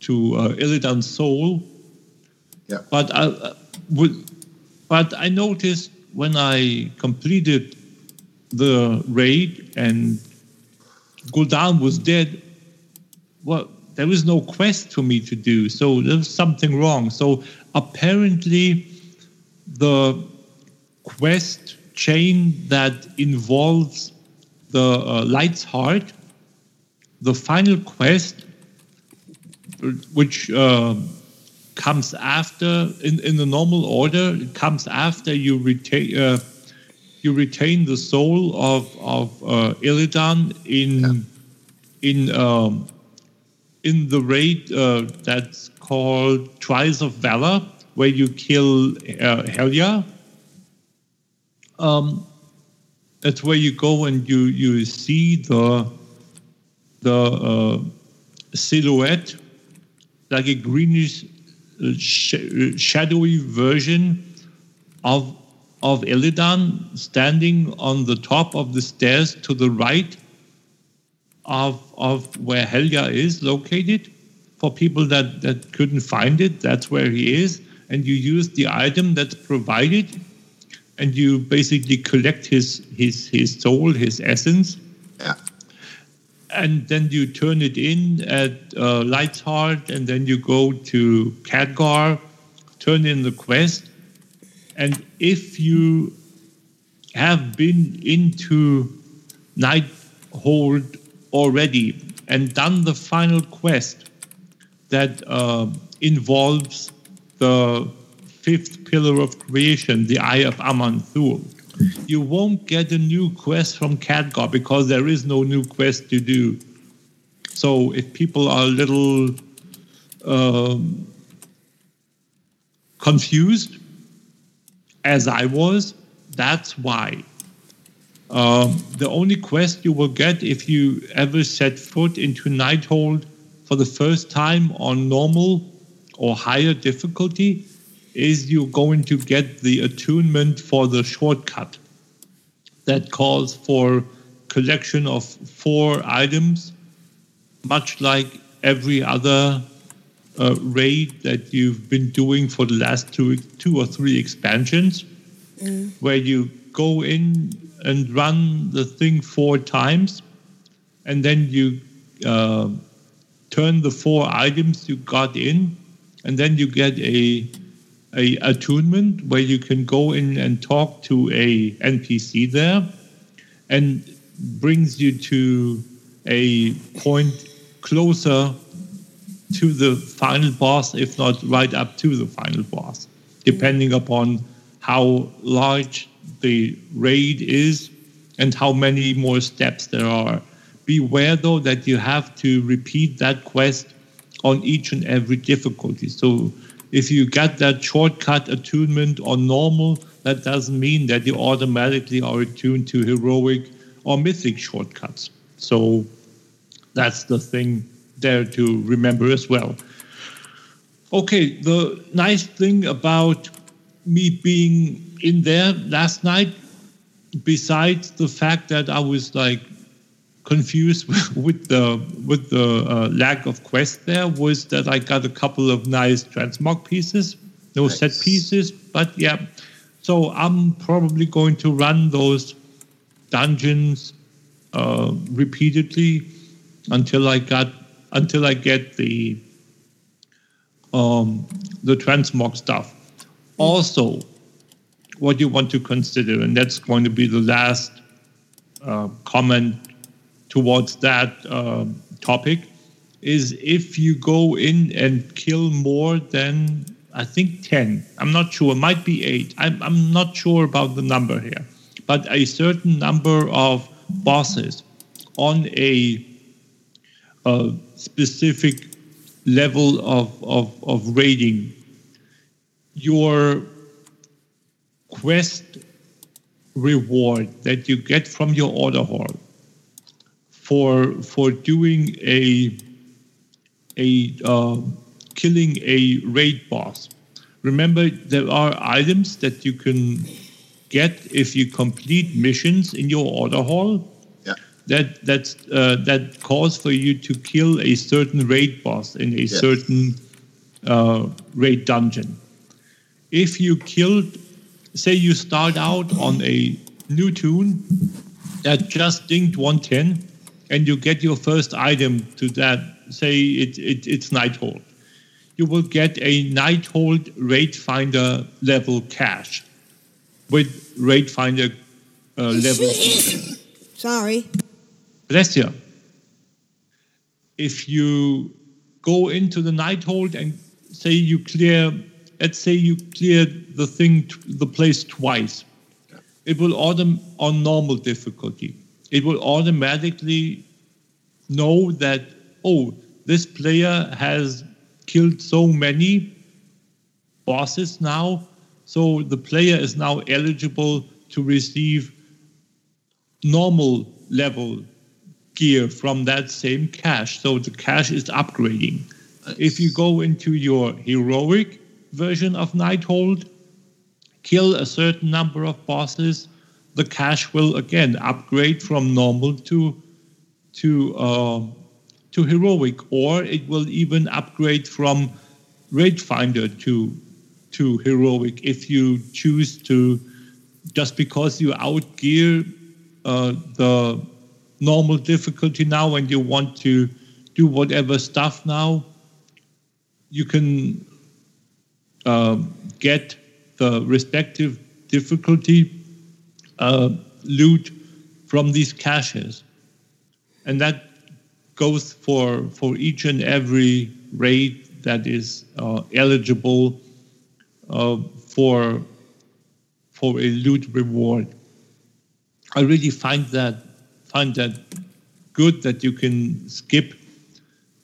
to uh, Illidan's soul. Yeah. But I uh, would, but I noticed when I completed the raid and Gul'dan was dead. Well, there was no quest for me to do, so there was something wrong. So apparently, the quest chain that involves the uh, Light's Heart, the final quest, which uh, comes after in, in the normal order, it comes after you retain uh, you retain the soul of of uh, Illidan in in um, in the raid uh, that's called Trials of Valor, where you kill uh, Helya. Um, that's where you go and you you see the the uh, silhouette, like a greenish, uh, sh- shadowy version of of Illidan standing on the top of the stairs to the right of of where Helya is located. For people that that couldn't find it, that's where he is, and you use the item that's provided, and you basically collect his his his soul, his essence. Yeah. And then you turn it in at uh, Light's Heart, and then you go to Khadgar, turn in the quest, and if you have been into Nighthold already and done the final quest that uh, involves the fifth pillar of creation, the Eye of Aman'Thul, you won't get a new quest from Khadgar because there is no new quest to do. So if people are a little um, confused, as I was, that's why. Um, the only quest you will get if you ever set foot into Nighthold for the first time on normal or higher difficulty is you're going to get the attunement for the shortcut. That calls for collection of four items, much like every other uh, raid that you've been doing for the last two, two or three expansions, where you go in and run the thing four times, and then you uh, turn the four items you got in, and then you get a a attunement where you can go in and talk to a NPC there, and brings you to a point closer to the final boss, if not right up to the final boss, depending upon how large the raid is and how many more steps there are. Beware though that you have to repeat that quest on each and every difficulty. So if you get that shortcut attunement on normal, that doesn't mean that you automatically are attuned to heroic or mythic shortcuts. So that's the thing there to remember as well. Okay, the nice thing about me being in there last night, besides the fact that I was like confused *laughs* with the with the uh, lack of quest there, was that I got a couple of nice transmog pieces no set pieces. But yeah, so I'm probably going to run those dungeons uh, repeatedly until I got until I get the um, the transmog stuff. Also, what you want to consider, and that's going to be the last uh, comment towards that uh, topic, is if you go in and kill more than I think 10, I'm not sure, it might be 8, I'm, I'm not sure about the number here, but a certain number of bosses on a, a specific level of, of, of rating, your quest reward that you get from your order hall for for doing a a uh, killing a raid boss. Remember, there are items that you can get if you complete missions in your order hall. Yeah. That that's uh, that calls for you to kill a certain raid boss in a Yes. certain uh, raid dungeon. If you killed, say, you start out on a new toon that just dinged 110, and you get your first item to that, say it, it it's Nighthold. You will get a Nighthold Raid Finder level cache with Raid Finder uh, level. Sorry. Bless you. If you go into the Nighthold and say you clear, let's say you clear the thing, the place twice, it will autom on normal difficulty. It will automatically know that oh, this player has killed so many bosses now, so the player is now eligible to receive normal level gear from that same cache. So the cache is upgrading. Uh, if you go into your heroic version of Nighthold, kill a certain number of bosses, the cache will again upgrade from normal to to uh, to heroic, or it will even upgrade from raid finder to to heroic if you choose to. Just because you outgear uh, the normal difficulty now and you want to do whatever stuff now you can um, get the respective difficulty uh, loot from these caches and that goes for for each and every raid that is uh, eligible uh, for for a loot reward. I really find that find that good that you can skip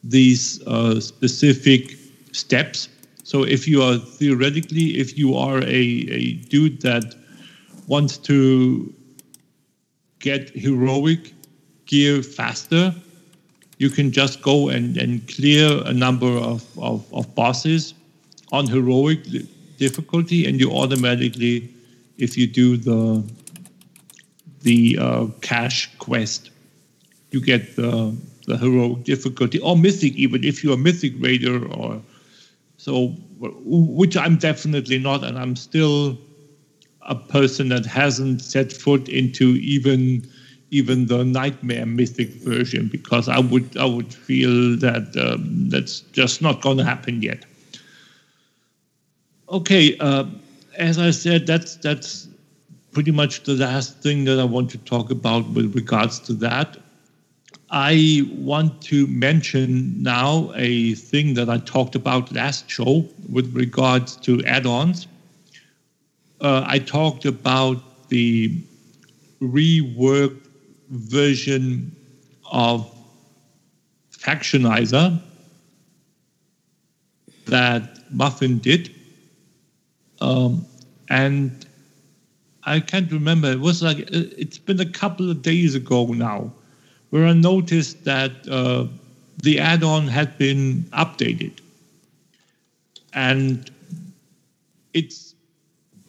these uh, specific steps. So if you are theoretically, if you are a, a dude that wants to get heroic gear faster, you can just go and, and clear a number of, of, of bosses on heroic difficulty, and you automatically, if you do the the uh, cache quest, you get the the heroic difficulty or mythic even if you're a mythic raider or so which I'm definitely not, and I'm still a person that hasn't set foot into even even the nightmare mythic version because I would I would feel that um, that's just not going to happen yet. Okay, uh, as I said, that's that's pretty much the last thing that I want to talk about with regards to that. I want to mention now a thing that I talked about last show with regards to add-ons. Uh, I talked about the reworked version of Factionizer that Muffin did. Um, and I can't remember, it was like, it's been a couple of days ago now, where I noticed that uh, the add on had been updated. And it's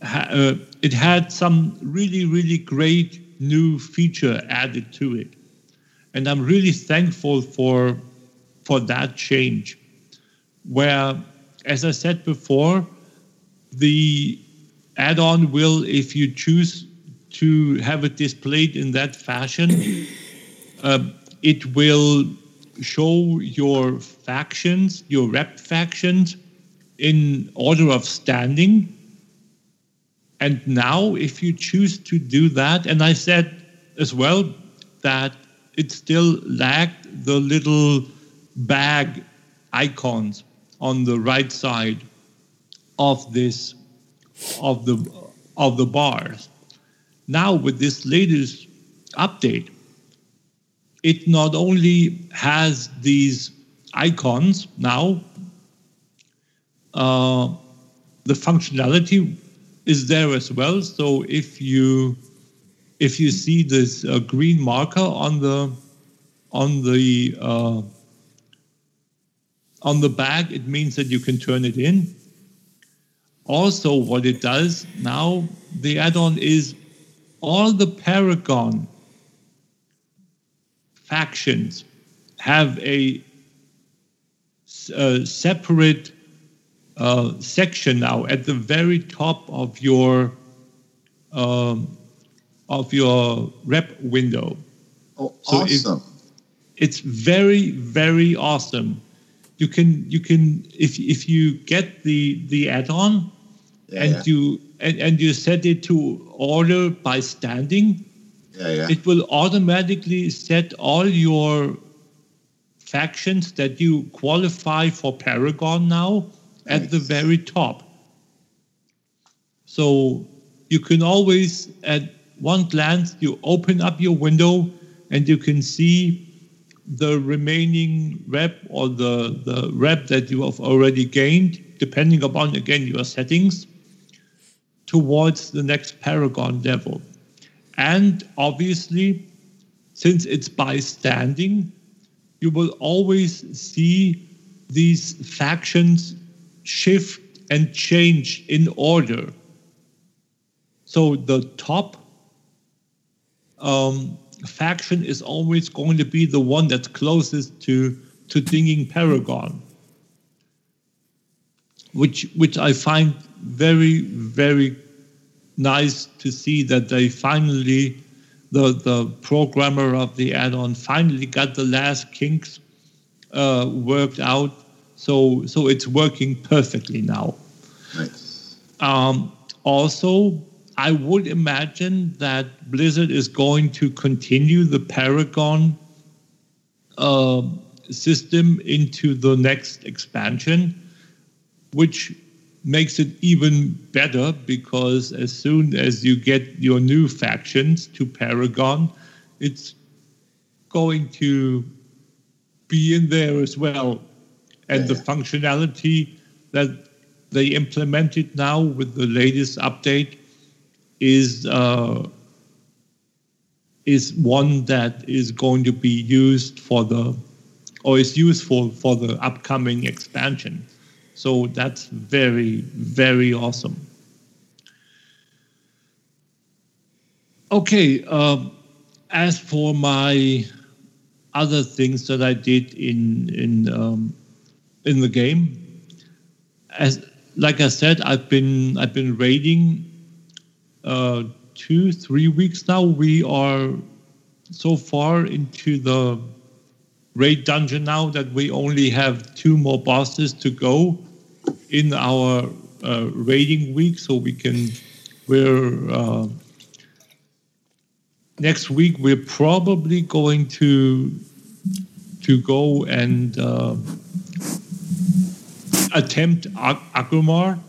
uh, it had some really, really great new feature added to it. And I'm really thankful for, for that change. Where, as I said before, the add-on will, if you choose to have it displayed in that fashion, *coughs* uh, it will show your factions, your rep factions, in order of standing. And now, if you choose to do that, and I said as well that it still lacked the little bag icons on the right side of this of the of the bars. Now with this latest update, it not only has these icons now, uh, the functionality is there as well. So if you if you see this uh, green marker on the on the uh, on the bag, it means that you can turn it in. Also, what it does now, the add-on is all the Paragon factions have a, a separate uh, section now at the very top of your um, of your rep window. Oh, So awesome. it's very very awesome. You can you can if if you get the the add-on Yeah, and yeah. you and, and you set it to order by standing, yeah, yeah. it will automatically set all your factions that you qualify for Paragon now at the very top. So you can always, at one glance, you open up your window and you can see the remaining rep or the, the rep that you have already gained, depending upon, again, your settings, towards the next Paragon level. And obviously, since it's by standing, you will always see these factions shift and change in order. So the top um, faction is always going to be the one that's closest to to dinging Paragon, which which I find very very nice to see that they finally the the programmer of the add-on finally got the last kinks uh, worked out. So so it's working perfectly now. Um, also, I would imagine that Blizzard is going to continue the Paragon uh, system into the next expansion, which makes it even better because as soon as you get your new factions to Paragon, it's going to be in there as well. And the Yeah. functionality that they implemented now with the latest update is uh, is one that is going to be used for the or is useful for the upcoming expansion. So that's very very awesome. Okay, um, as for my other things that I did in in um, in the game, as like I said, I've been I've been raiding uh, two three weeks now. We are so far into the raid dungeon now that we only have two more bosses to go in our uh, raiding week, so we can we're. Uh, next week we're probably going to to go and uh, attempt Ag- Aggramar,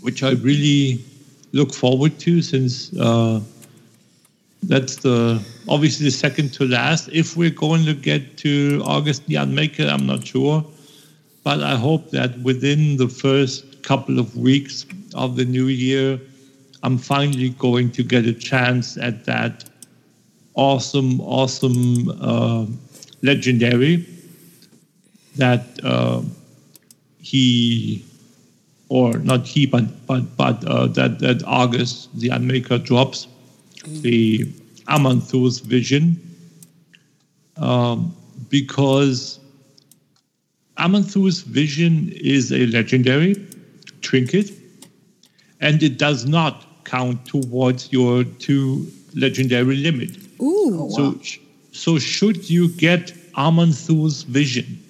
which I really look forward to since uh, that's the obviously the second to last. If we're going to get to Argus the Unmaker, I'm not sure, but I hope that within the first couple of weeks of the new year, I'm finally going to get a chance at that awesome, awesome uh, legendary that uh, he, or not he, but but but uh, that that Argus the Unmaker drops the Aman'Thul's vision um, because Aman'Thul's vision is a legendary trinket and it does not count towards your two legendary limit. Ooh. So, sh- so should you get Aman'Thul's vision,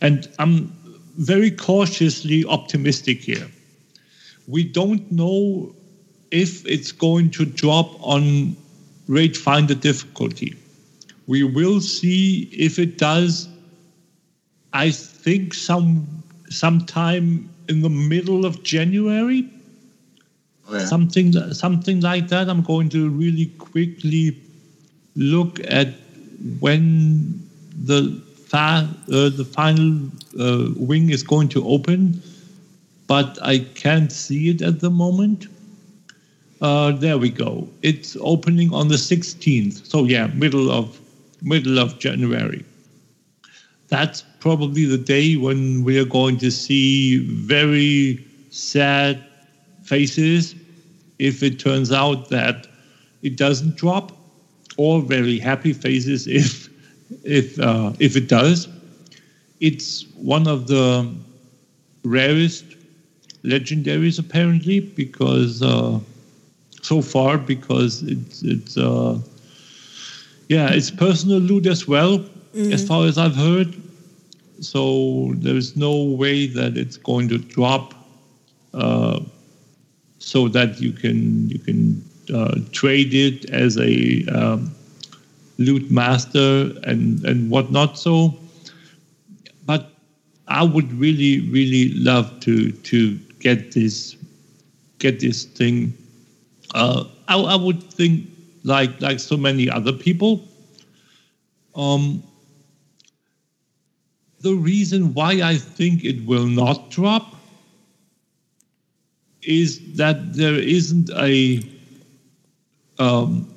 and I'm very cautiously optimistic here. We don't know if it's going to drop on Raid Finder difficulty. We will see if it does. I think some sometime in the middle of January, Oh, something something like that. I'm going to really quickly look at when the fa- uh, the final uh, wing is going to open, but I can't see it at the moment. Uh, there we go. It's opening on the 16th. So yeah, middle of middle of January. That's probably the day when we are going to see very sad faces if it turns out that it doesn't drop, or very happy faces *laughs* if if uh, if it does. It's one of the rarest legendaries apparently because uh, so far because it's it's uh, yeah it's personal loot as well as far as I've heard. So there's no way that it's going to drop. Uh, so that you can you can uh, trade it as a um, loot master and and whatnot. So, but I would really really love to to get this get this thing. Uh, I, I would think like like so many other people. Um, the reason why I think it will not drop is that there isn't a um,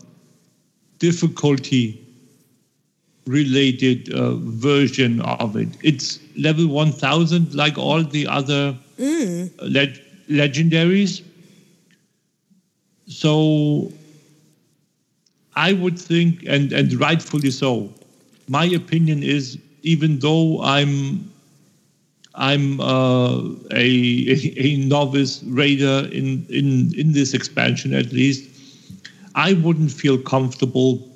difficulty related uh, version of it. It's level 1000 like all the other leg- legendaries. So I would think, and, and rightfully so, my opinion is even though I'm I'm uh, a, *laughs* a novice raider in, in, in this expansion, at least. I wouldn't feel comfortable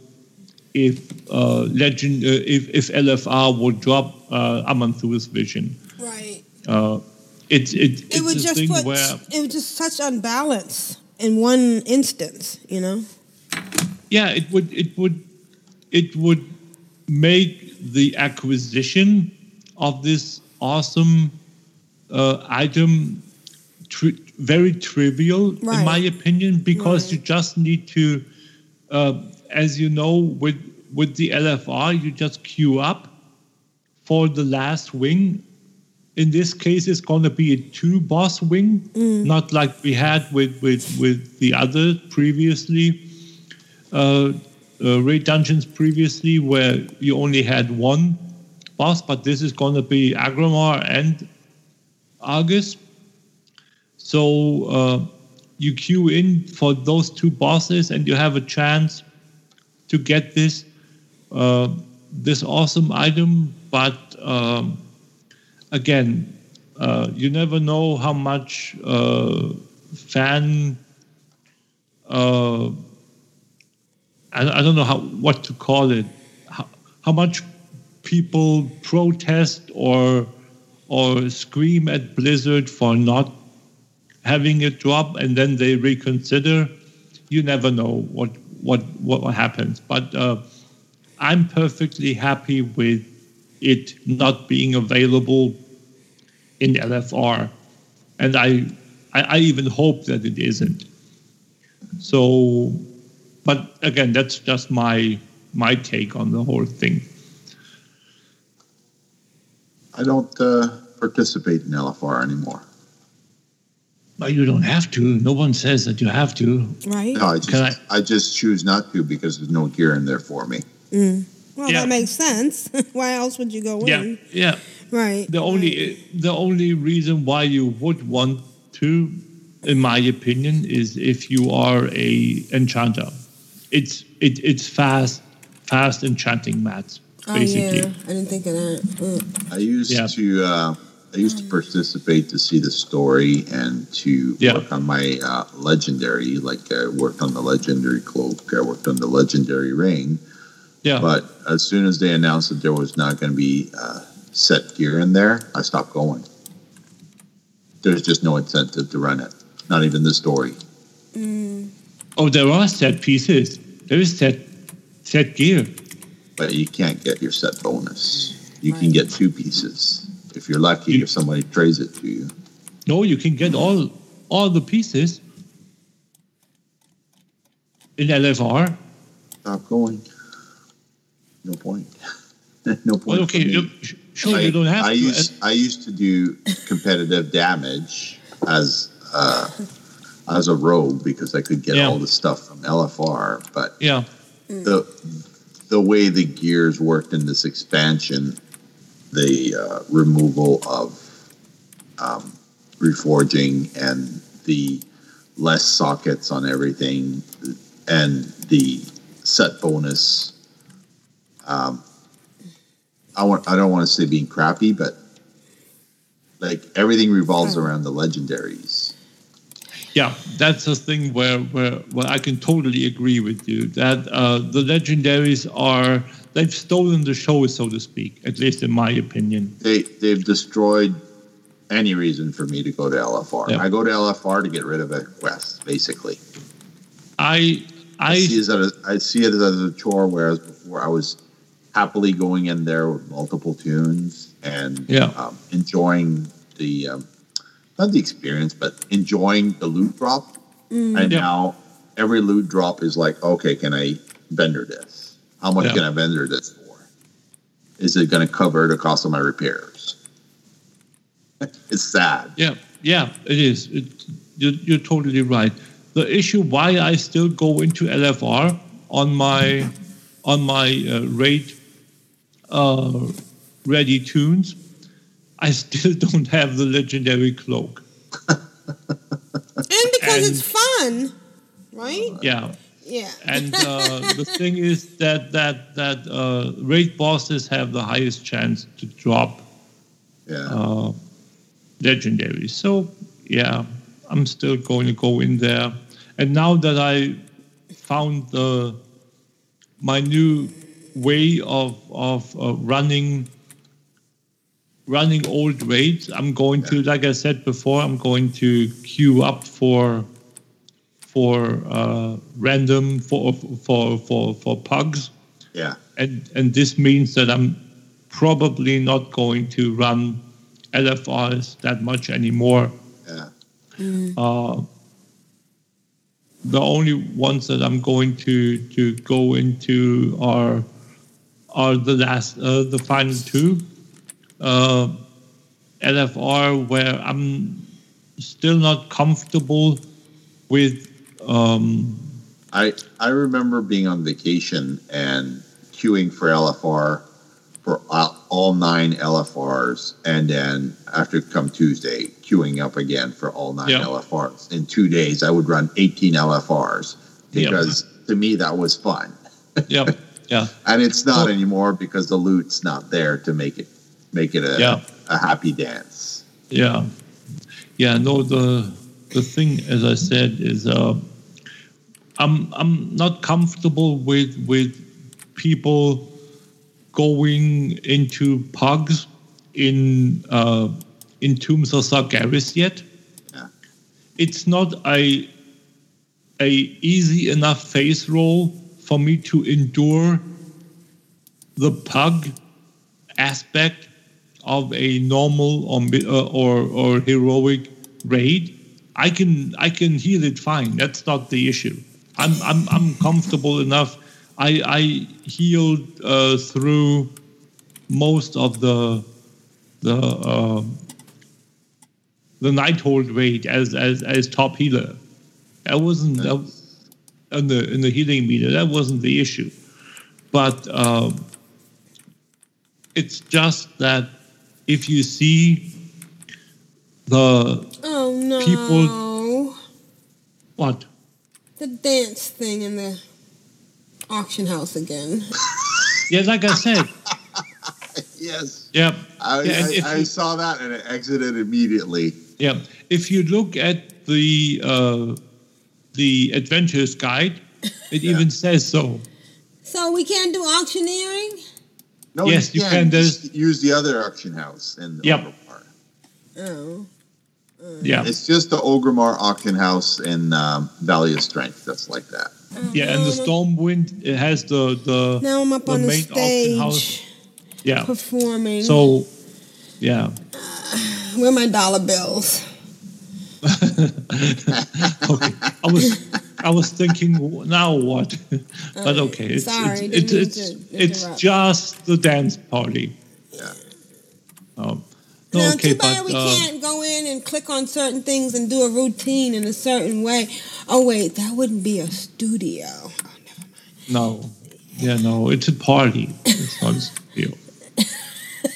if uh, legend uh, if, if LFR would drop uh, Aman'Thul's vision. Right. Uh, it's it, it's It would just put where it would just such unbalance in one instance, you know. yeah, it would it would it would make the acquisition of this awesome uh, item tri- very trivial, Right. in my opinion, because you just need to, uh, as you know, with with the LFR, you just queue up for the last wing. In this case, it's going to be a two boss wing, not like we had with with with the other previously uh, uh, raid dungeons previously, where you only had one boss, but this is going to be Aggramar and Argus. So uh, you queue in for those two bosses, and you have a chance to get this uh, this awesome item. But um, again, uh, you never know how much uh, fan. Uh, I, I don't know how what to call it. How, how much people protest or or scream at Blizzard for not having a drop, and then they reconsider. You never know what what what happens. But uh, I'm perfectly happy with it not being available in LFR, and I I, I even hope that it isn't. So, but again, that's just my my take on the whole thing. I don't uh, participate in LFR anymore. But you don't have to. No one says that you have to. Right. No, I just I- I, just choose not to because there's no gear in there for me. Well, Yeah. that makes sense. *laughs* Why else would you go Yeah, in? yeah. Right. The only the only reason why you would want to, in my opinion, is if you are a enchanter. It's it, it's fast fast enchanting mats Oh basically. yeah, I didn't think of that. Mm. I used Yeah. to uh, I used to participate to see the story and to Yeah. work on my uh, legendary. Like I worked on the legendary cloak, I worked on the legendary ring. Yeah. But as soon as they announced that there was not going to be uh, set gear in there, I stopped going. There's just no incentive to run it. Not even the story. Oh, there are set pieces. There is set set gear. But you can't get your set bonus. You can get two pieces if you're lucky. If somebody trades it to you. No, you can get all all the pieces in LFR. Stop going. No point. *laughs* no point. Well, okay, you- sure I, you don't have I to. Used, I used to do competitive damage as uh, as a rogue because I could get Yeah. all the stuff from LFR. But yeah, the the way the gears worked in this expansion, the uh, removal of um, reforging and the less sockets on everything, and the set bonus. Um, I want. I don't want to say being crappy, but like everything revolves around the legendaries. Yeah, that's the thing where, where, where I can totally agree with you that uh, the legendaries are they've stolen the show, so to speak. At least in my opinion. They they've destroyed any reason for me to go to LFR. Yeah. I go to LFR to get rid of a quest, basically. I I, I see it as a, I see it as a chore, whereas before I was happily going in there with multiple toons and Yeah. um, enjoying the um, not the experience, but enjoying the loot drop. And Yeah. now every loot drop is like, okay, can I vendor this? How much Yeah. can I vendor this for? Is it going to cover the cost of my repairs? *laughs* It's sad. Yeah, yeah, it is. It, you're, you're totally right. The issue why I still go into LFR on my on my uh, raid uh, ready toons, I still *laughs* don't have the legendary cloak. And because And- it's fun, right? Yeah, Yeah. and uh, the thing is that that that uh, raid bosses have the highest chance to drop Yeah. uh, legendary. So yeah, I'm still going to go in there. And now that I found the my new way of of uh, running running old raids, I'm going to, like I said before, I'm going to queue up for for uh, random for for for for pugs yeah. and and this means that I'm probably not going to run LFRs that much anymore. Yeah. Uh, the only ones that I'm going to to go into are are the last uh, the final two uh, LFR where I'm still not comfortable with. Um, I I remember being on vacation and queuing for LFR for all, all nine LFRs, and then after come Tuesday, queuing up again for all nine Yeah. LFRs. In two days, I would run 18 LFRs because to me that was fun, *laughs* yeah, yeah. and it's not Well- anymore because the loot's not there to make it make it a Yeah. a happy dance. Yeah, yeah. No, the the thing, as I said, is uh, I'm I'm not comfortable with with people going into pugs in uh, in Tombs of Sargeras yet. Yeah. It's not a a easy enough face roll for me to endure the pug aspect of a normal or uh, or, or heroic raid. I can I can heal it fine. That's not the issue. I'm I'm I'm comfortable enough. I I healed uh, through most of the the uh, the Nighthold raid as as as top healer. That wasn't that, in the in the healing meter. That wasn't the issue, but um, it's just that if you see the Oh no. People- what The dance thing in the auction house again. *laughs* yeah, like I said, Yes. Yep. I, Yeah, I, I you- saw that and it exited immediately. Yeah, if you look at the uh, the adventures guide, it even says so. So we can't do auctioneering? No, Yes, you can. Just use the other auction house in the Yep. part. Oh. Yeah, It's just the Orgrimmar auction house in um, Valley of Strength that's like that. yeah, and the Stormwind it has the the Now I'm up the on the main auction house. stage Yeah, performing. so yeah, *sighs* Where are my dollar bills? *laughs* okay. I was I was thinking now what, *laughs* but okay, it's sorry, it's didn't mean it's, to it's, it's just the dance party. Yeah. Um, no, now, okay, too bad but we uh, can't go in and click on certain things and do a routine in a certain way. Oh wait, that wouldn't be a studio. No, yeah, no, it's a party. It's not a studio. *laughs*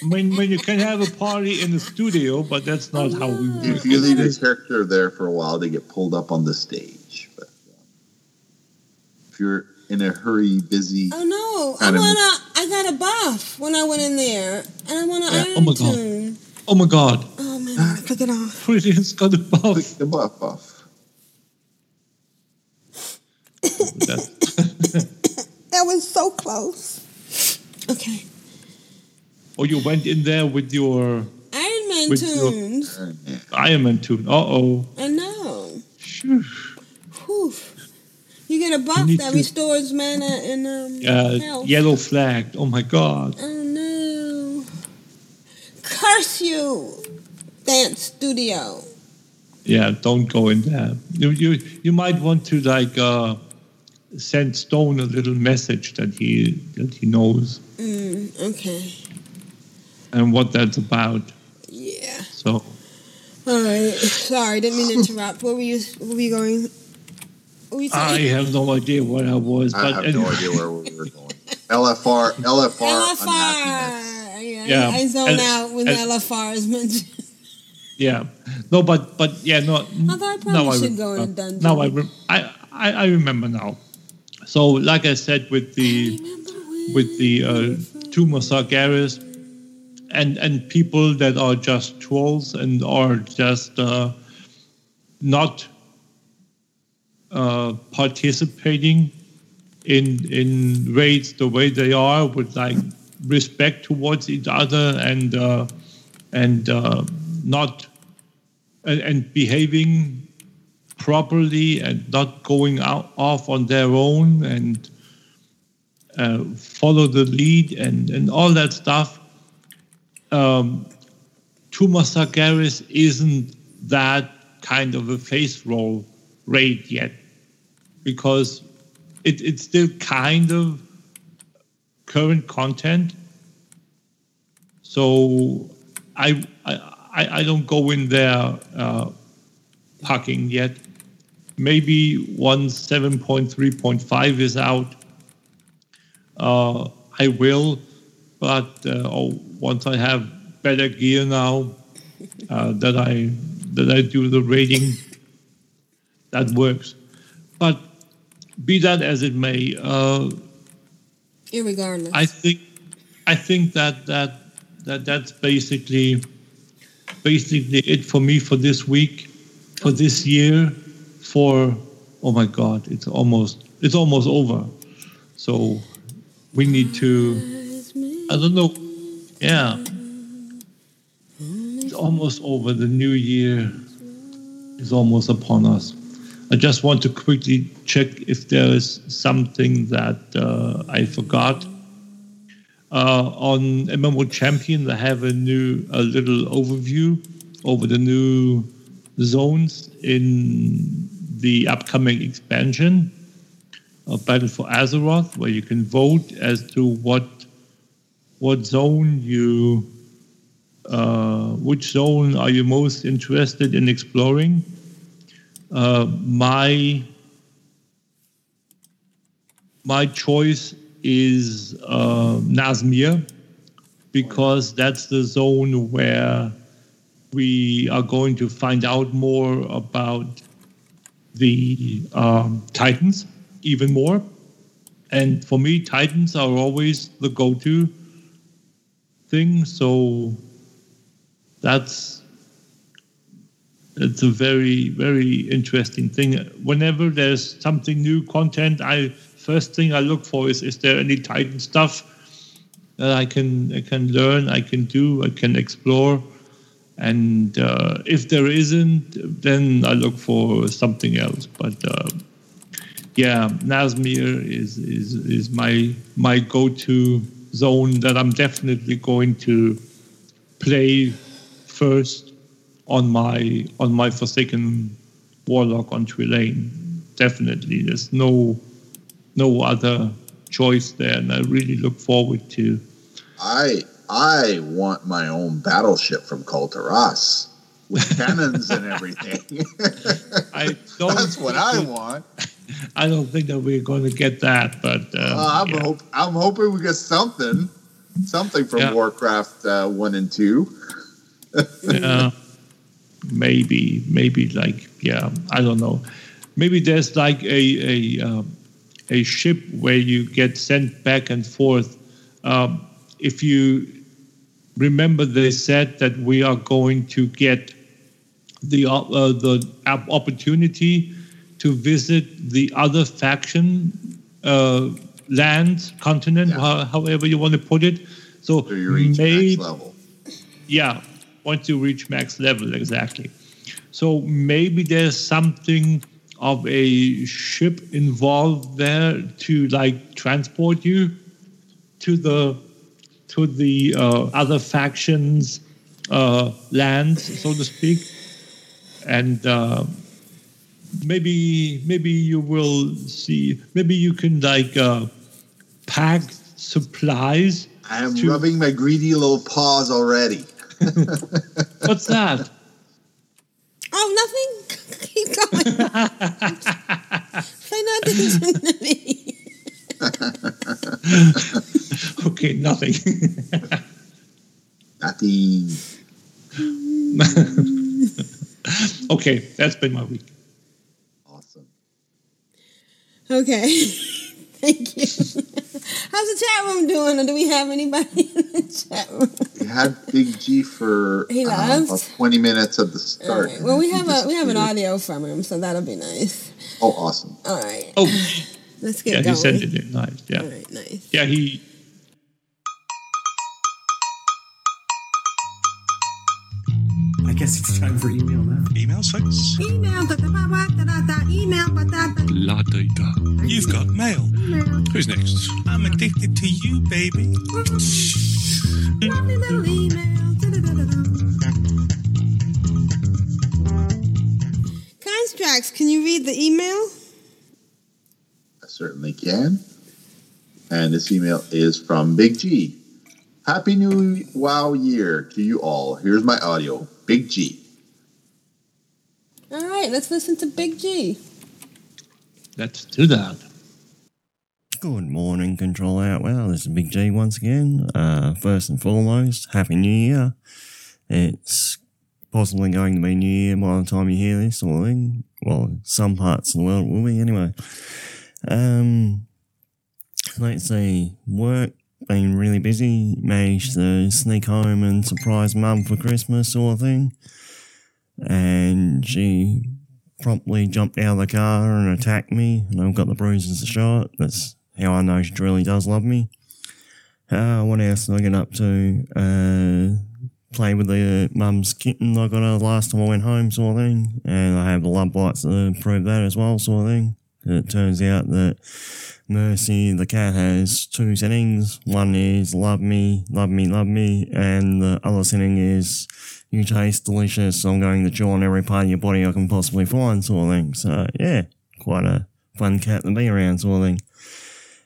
when when you can have a party in the studio, but that's not how we You, work. you leave a character there for a while, they get pulled up on the stage. But if you're in a hurry, busy, Oh no, I wanna. I got a buff when I went in there, and I want to Yeah, iron oh my God. toon. Oh my God, Oh man, I gotta click it off. Brilliant's got a buff. click the buff off. That- *laughs* That was so close. Okay, oh, you went in there with your Iron Man With your- toons. Iron Man toon. Uh oh. I know. Sure. Whew. You get a buff that to- restores mana and um Uh, health. yellow flagged. Oh my God. Oh no! Curse you, dance studio. Yeah, don't go in there. You you you might want to like uh, send Stone a little message that he that he knows Mm, okay. and what that's about. Yeah. So All right. Sorry, didn't mean to *laughs* interrupt. Where were you? Where were you going? What were you I have no idea what I was, I but have anyway. no idea where we were going. LFR, LFR, unhappiness. LFR. Yeah, I zone and- out when and- LFR is mentioned. Yeah, no, but but yeah, no. Although I probably should rem- go in a uh, dungeon. Now I, rem- I, I I remember now. So like I said with the with the uh, Tomb of Sargeras and and people that are just trolls and are just uh, not uh, participating in in raids the way they are with like respect towards each other and uh, and uh, not and, and behaving properly and not going out off on their own and uh, follow the lead and, and all that stuff. Um, Tomb of Sargeras isn't that kind of a face roll raid yet because it, it's still kind of current content. So I, I, I don't go in there uh, yet. Maybe once 7.3.5 is out, uh, I will. But uh, oh, once I have better gear now, uh, that I that I do the rating, that works. But be that as it may, uh, Irregardless. I think I think that that that that's basically basically it for me for this week, for this year, for oh my god, it's almost it's almost over. So we need to I don't know. Yeah. It's almost over. The new year is almost upon us. I just want to quickly check if there is something that uh, I forgot. Uh, on MMO Champion, they have a new, a little overview over the new zones in the upcoming expansion, uh, Battle for Azeroth, where you can vote as to what what zone you, uh, which zone are you most interested in exploring. Uh, my my choice is uh, Nazmir because that's the zone where we are going to find out more about the um, Titans even more. And for me, Titans are always the go-to thing. So that's it's a very very interesting thing. Whenever there's something new content, I first thing I look for is is there any Titan stuff that I can I can learn, I can do, I can explore. And uh, if there isn't, then I look for something else. But uh, yeah, Nazmir is, is is my my go-to zone that I'm definitely going to play first on my on my Forsaken Warlock on Trelane. Definitely, there's no no other choice there, and I really look forward to I I want my own battleship from Kul Tiras with *laughs* cannons and everything. *laughs* *laughs* I don't That's what I want. I don't think that we're going to get that, but uh, Uh, I'm hope I'm hoping we get something, something from Yeah. Warcraft uh, one and two. yeah, maybe, maybe like yeah, I don't know. Maybe there's like a a um, a ship where you get sent back and forth. Um, if you remember, they said that we are going to get the uh, the opportunity to visit the other faction uh, land continent, ho- however you want to put it. So reach maybe level. yeah, once you reach max level, exactly. So maybe there's something of a ship involved there to like transport you to the to the uh, other factions uh, lands, so to speak, and uh, maybe maybe you will see. Maybe you can like uh, pack supplies. I am rubbing my greedy little paws already. *laughs* What's that? Oh, nothing. *laughs* Keep going. Pay no attention to me. *laughs* okay, nothing. Nothing. okay, that's been my week. Awesome. Okay. Thank you. How's the chat room doing? Or do we have anybody in the chat room? We had Big G for He left? about 20 minutes at the All start. right. Well, we have a we have an audio from him, so that'll be nice. Oh, awesome. All right. Oh, Let's get yeah, going. he sent it in. Nice. Yeah. All right. Nice. Yeah, he. Guess it's time for email now. Email folks. Email. Da, da, ba, ba, da, da, da, email. Ba, da, da, La da da. You've got mail. email. Who's next? I'm addicted to you, baby. Lovely little email. Da, da, da, da, da. Constraxx, can you read the email? I certainly can. And this email is from Big G. Happy New Wow Year to you all. Here's my audio. Big G. All right, let's listen to Big G. Let's do that. Good morning, Control Alt. Well, this is Big G once again. Uh, first and foremost, Happy New Year. It's possibly going to be New Year by the time you hear this sort of thing. Well, some parts of the world will be anyway. Um, let's see. Work, been really busy. Managed to sneak home and surprise mum for Christmas sort of thing. And she promptly jumped out of the car and attacked me, and I've got the bruises to show it. That's how I know she really does love me. Uh, what else did I get up to? Uh, play with the mum's kitten I got her last time I went home, sort of thing, and I have the love bites to prove that as well, sort of thing. It turns out that Mercy, the cat, has two settings. One is love me, love me, love me, and the other setting is you taste delicious. I'm going to chew on every part of your body I can possibly find, sort of thing. So yeah, quite a fun cat to be around, sort of thing.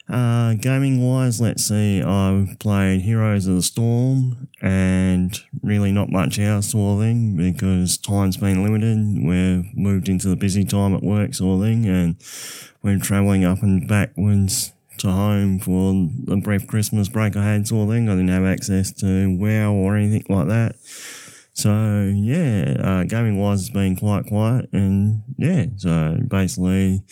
Uh, gaming wise, let's see, I've played Heroes of the Storm and really not much else sort of thing because time's been limited. We've moved into the busy time at work sort of thing and we're travelling up and backwards to home for the brief Christmas break I had sort of thing. I didn't have access to WoW or anything like that. So yeah, uh, gaming wise, it's been quite quiet and yeah, so basically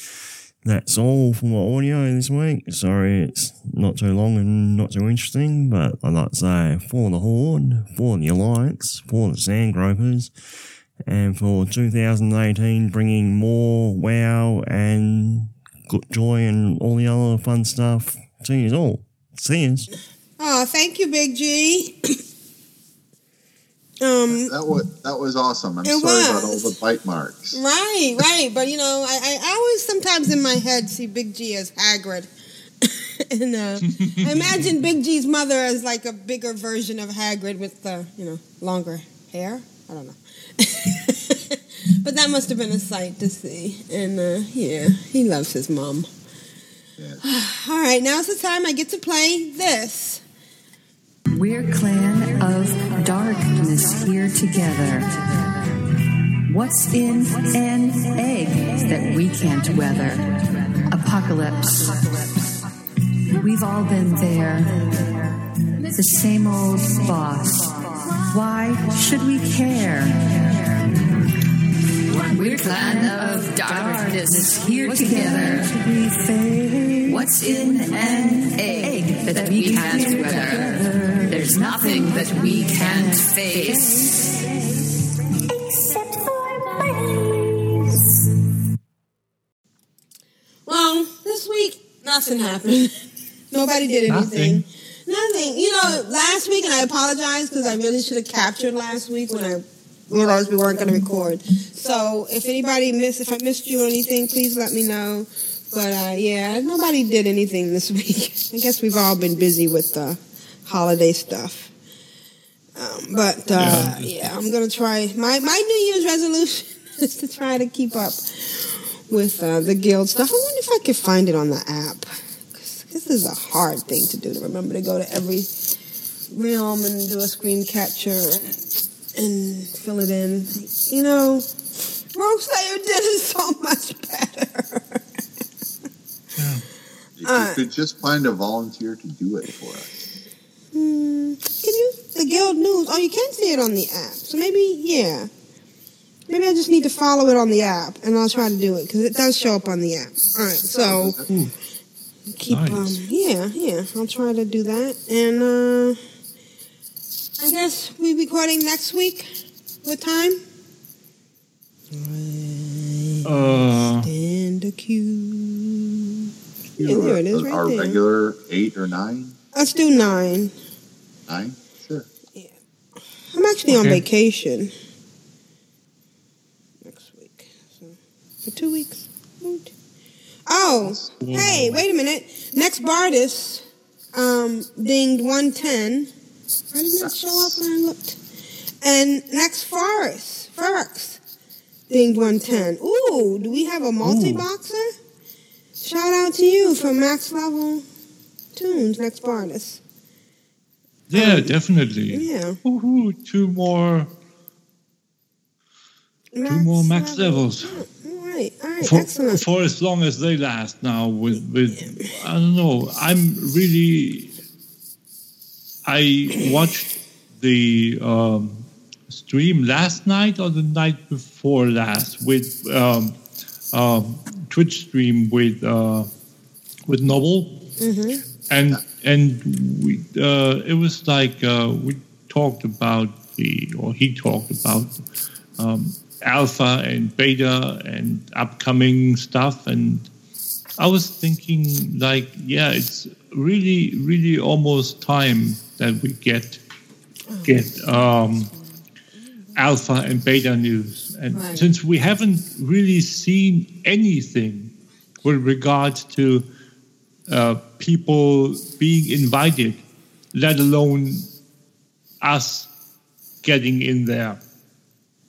that's all for my audio this week. Sorry it's not too long and not too interesting, but I'd like to say for the Horde, for the Alliance, for the Sandgropers, and for 2018 bringing more WoW and joy and all the other fun stuff to you all. See you. Oh, thank you, Big G. *coughs* um, That was that was awesome. I'm sorry about all the bite marks. right, right. But you know, I, I, always sometimes in my head see Big G as Hagrid. *laughs* and uh, I imagine Big G's mother as like a bigger version of Hagrid with the, you know, longer hair. I don't know. *laughs* but that must have been a sight to see. And uh, yeah, he loves his mom. *sighs* All right, now's the time I get to play this. We're clan of darkness here together. What's in an egg that we can't weather? Apocalypse. We've all been there. The same old boss. Why should we care? We're clan of darkness here together. What's in an egg that we can't weather? There's nothing that we can't face. Except for mice. Well, this week nothing happened. *laughs* Nobody did anything. Nothing. Nothing. You know, last week, and I apologize because I really should have captured last week when I realized we weren't going to record. So if anybody missed, if I missed you or anything, please let me know. But uh, yeah, nobody did anything this week. *laughs* I guess we've all been busy with the holiday stuff. Um, but uh, yeah, I'm gonna try. My my New Year's resolution *laughs* is to try to keep up with uh, the guild stuff. I wonder if I could find it on the app. 'Cause this is a hard thing to do to remember to go to every realm and do a screen capture and fill it in. You know, Rogueslayer did it so *laughs* much better. If Uh, you could just find a volunteer to do it for us. Hmm, can you the guild news? Oh, you can see it on the app. So maybe yeah. Maybe I just need to follow it on the app, and I'll try to do it because it does show up on the app. All right, so keep um, yeah, yeah. I'll try to do that, and uh, I guess we'll be recording next week. What time? Uh, Stand a queue. Yeah, there it is, right Our there. regular eight or nine, Let's do nine. nine, sure. Yeah, I'm actually on vacation next week. So for two weeks. Woot. Oh, hey, wait a minute. Next Bardis um, dinged 110. Why didn't it show up when I looked? And next Forest, Ferx, dinged 110. Ooh, do we have a multi-boxer? Shout out to you for max level toons, Max Bardis. yeah, definitely. Yeah. Woohoo, two more, two more max levels. All right, all right, for, excellent. for as long as they last now with with I don't know I'm really I watched the um, stream last night or the night before last with um, um, Twitch stream with uh, with Noble. Mm-hmm. and and we uh, it was like uh, we talked about the or he talked about um, alpha and beta and upcoming stuff. And I was thinking like yeah it's really really almost time that we get get um, alpha and beta news and Right. since we haven't really seen anything with regards to uh, people being invited, let alone us getting in there.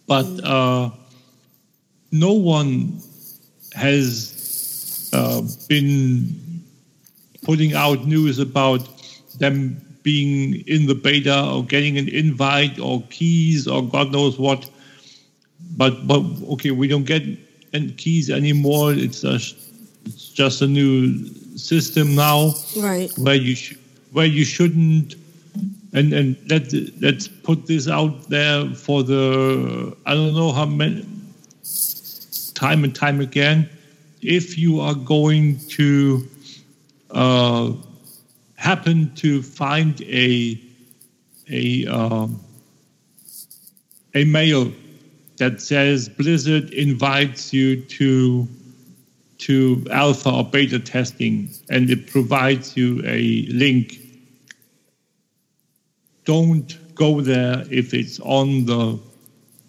But uh, no one has uh, been putting out news about them being in the beta or getting an invite or keys or God knows what. But but okay, we don't get keys anymore. It's a, it's just a new system now Right. where you sh- where you shouldn't and and let let's put this out there for the I don't know how many time and time again if you are going to uh, happen to find a a um, a mail that says Blizzard invites you to to alpha or beta testing, and it provides you a link. Don't go there if it's on the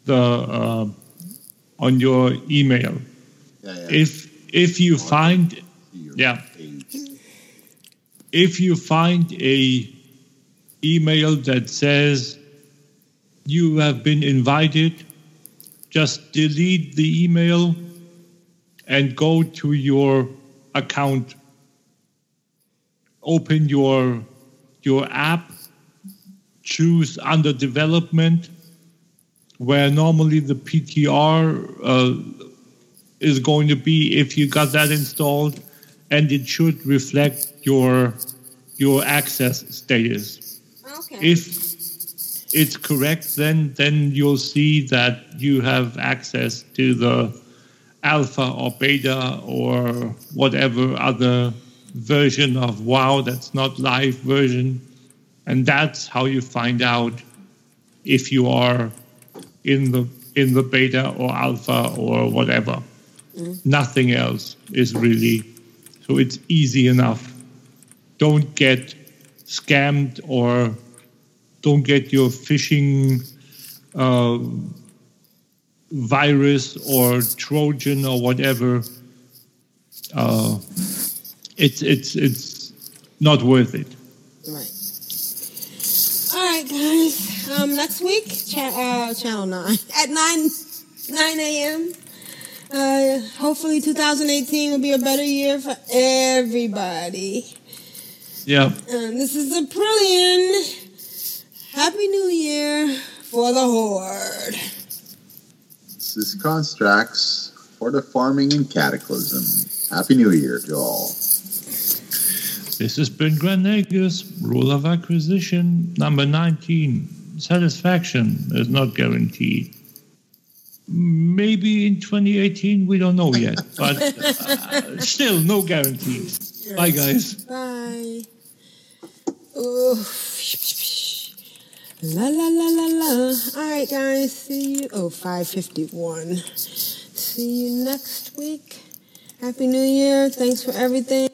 the uh, on your email. If if you find yeah if you find a email that says you have been invited, just delete the email and go to your account. Open your your app, choose under development, where normally the PTR uh, is going to be if you got that installed, and it should reflect your your access status. Okay. If it's correct, then then you'll see that you have access to the alpha or beta or whatever other version of WoW that's not live version, and that's how you find out if you are in the in the beta or alpha or whatever. Mm. Nothing else is really so it's easy enough. Don't get scammed or don't get your phishing uh, virus or Trojan or whatever. Uh, it's it's it's not worth it. Right. All right, guys. Um, next week, cha- uh, channel nine *laughs* at nine nine a.m. Uh, hopefully, 2018 will be a better year for everybody. Yeah. And this is a brilliant Happy New Year for the Horde. This is Constraxx for the Farming and Cataclysm. Happy New Year to all. This has been Grand Nagus, Rule of Acquisition, number 19. Satisfaction is not guaranteed. Maybe in 2018, we don't know yet, *laughs* but uh, still, no guarantees. Bye, guys. Bye. Ooh. La la la la la. All right, guys. See you. Oh, 551. See you next week. Happy New Year. Thanks for everything.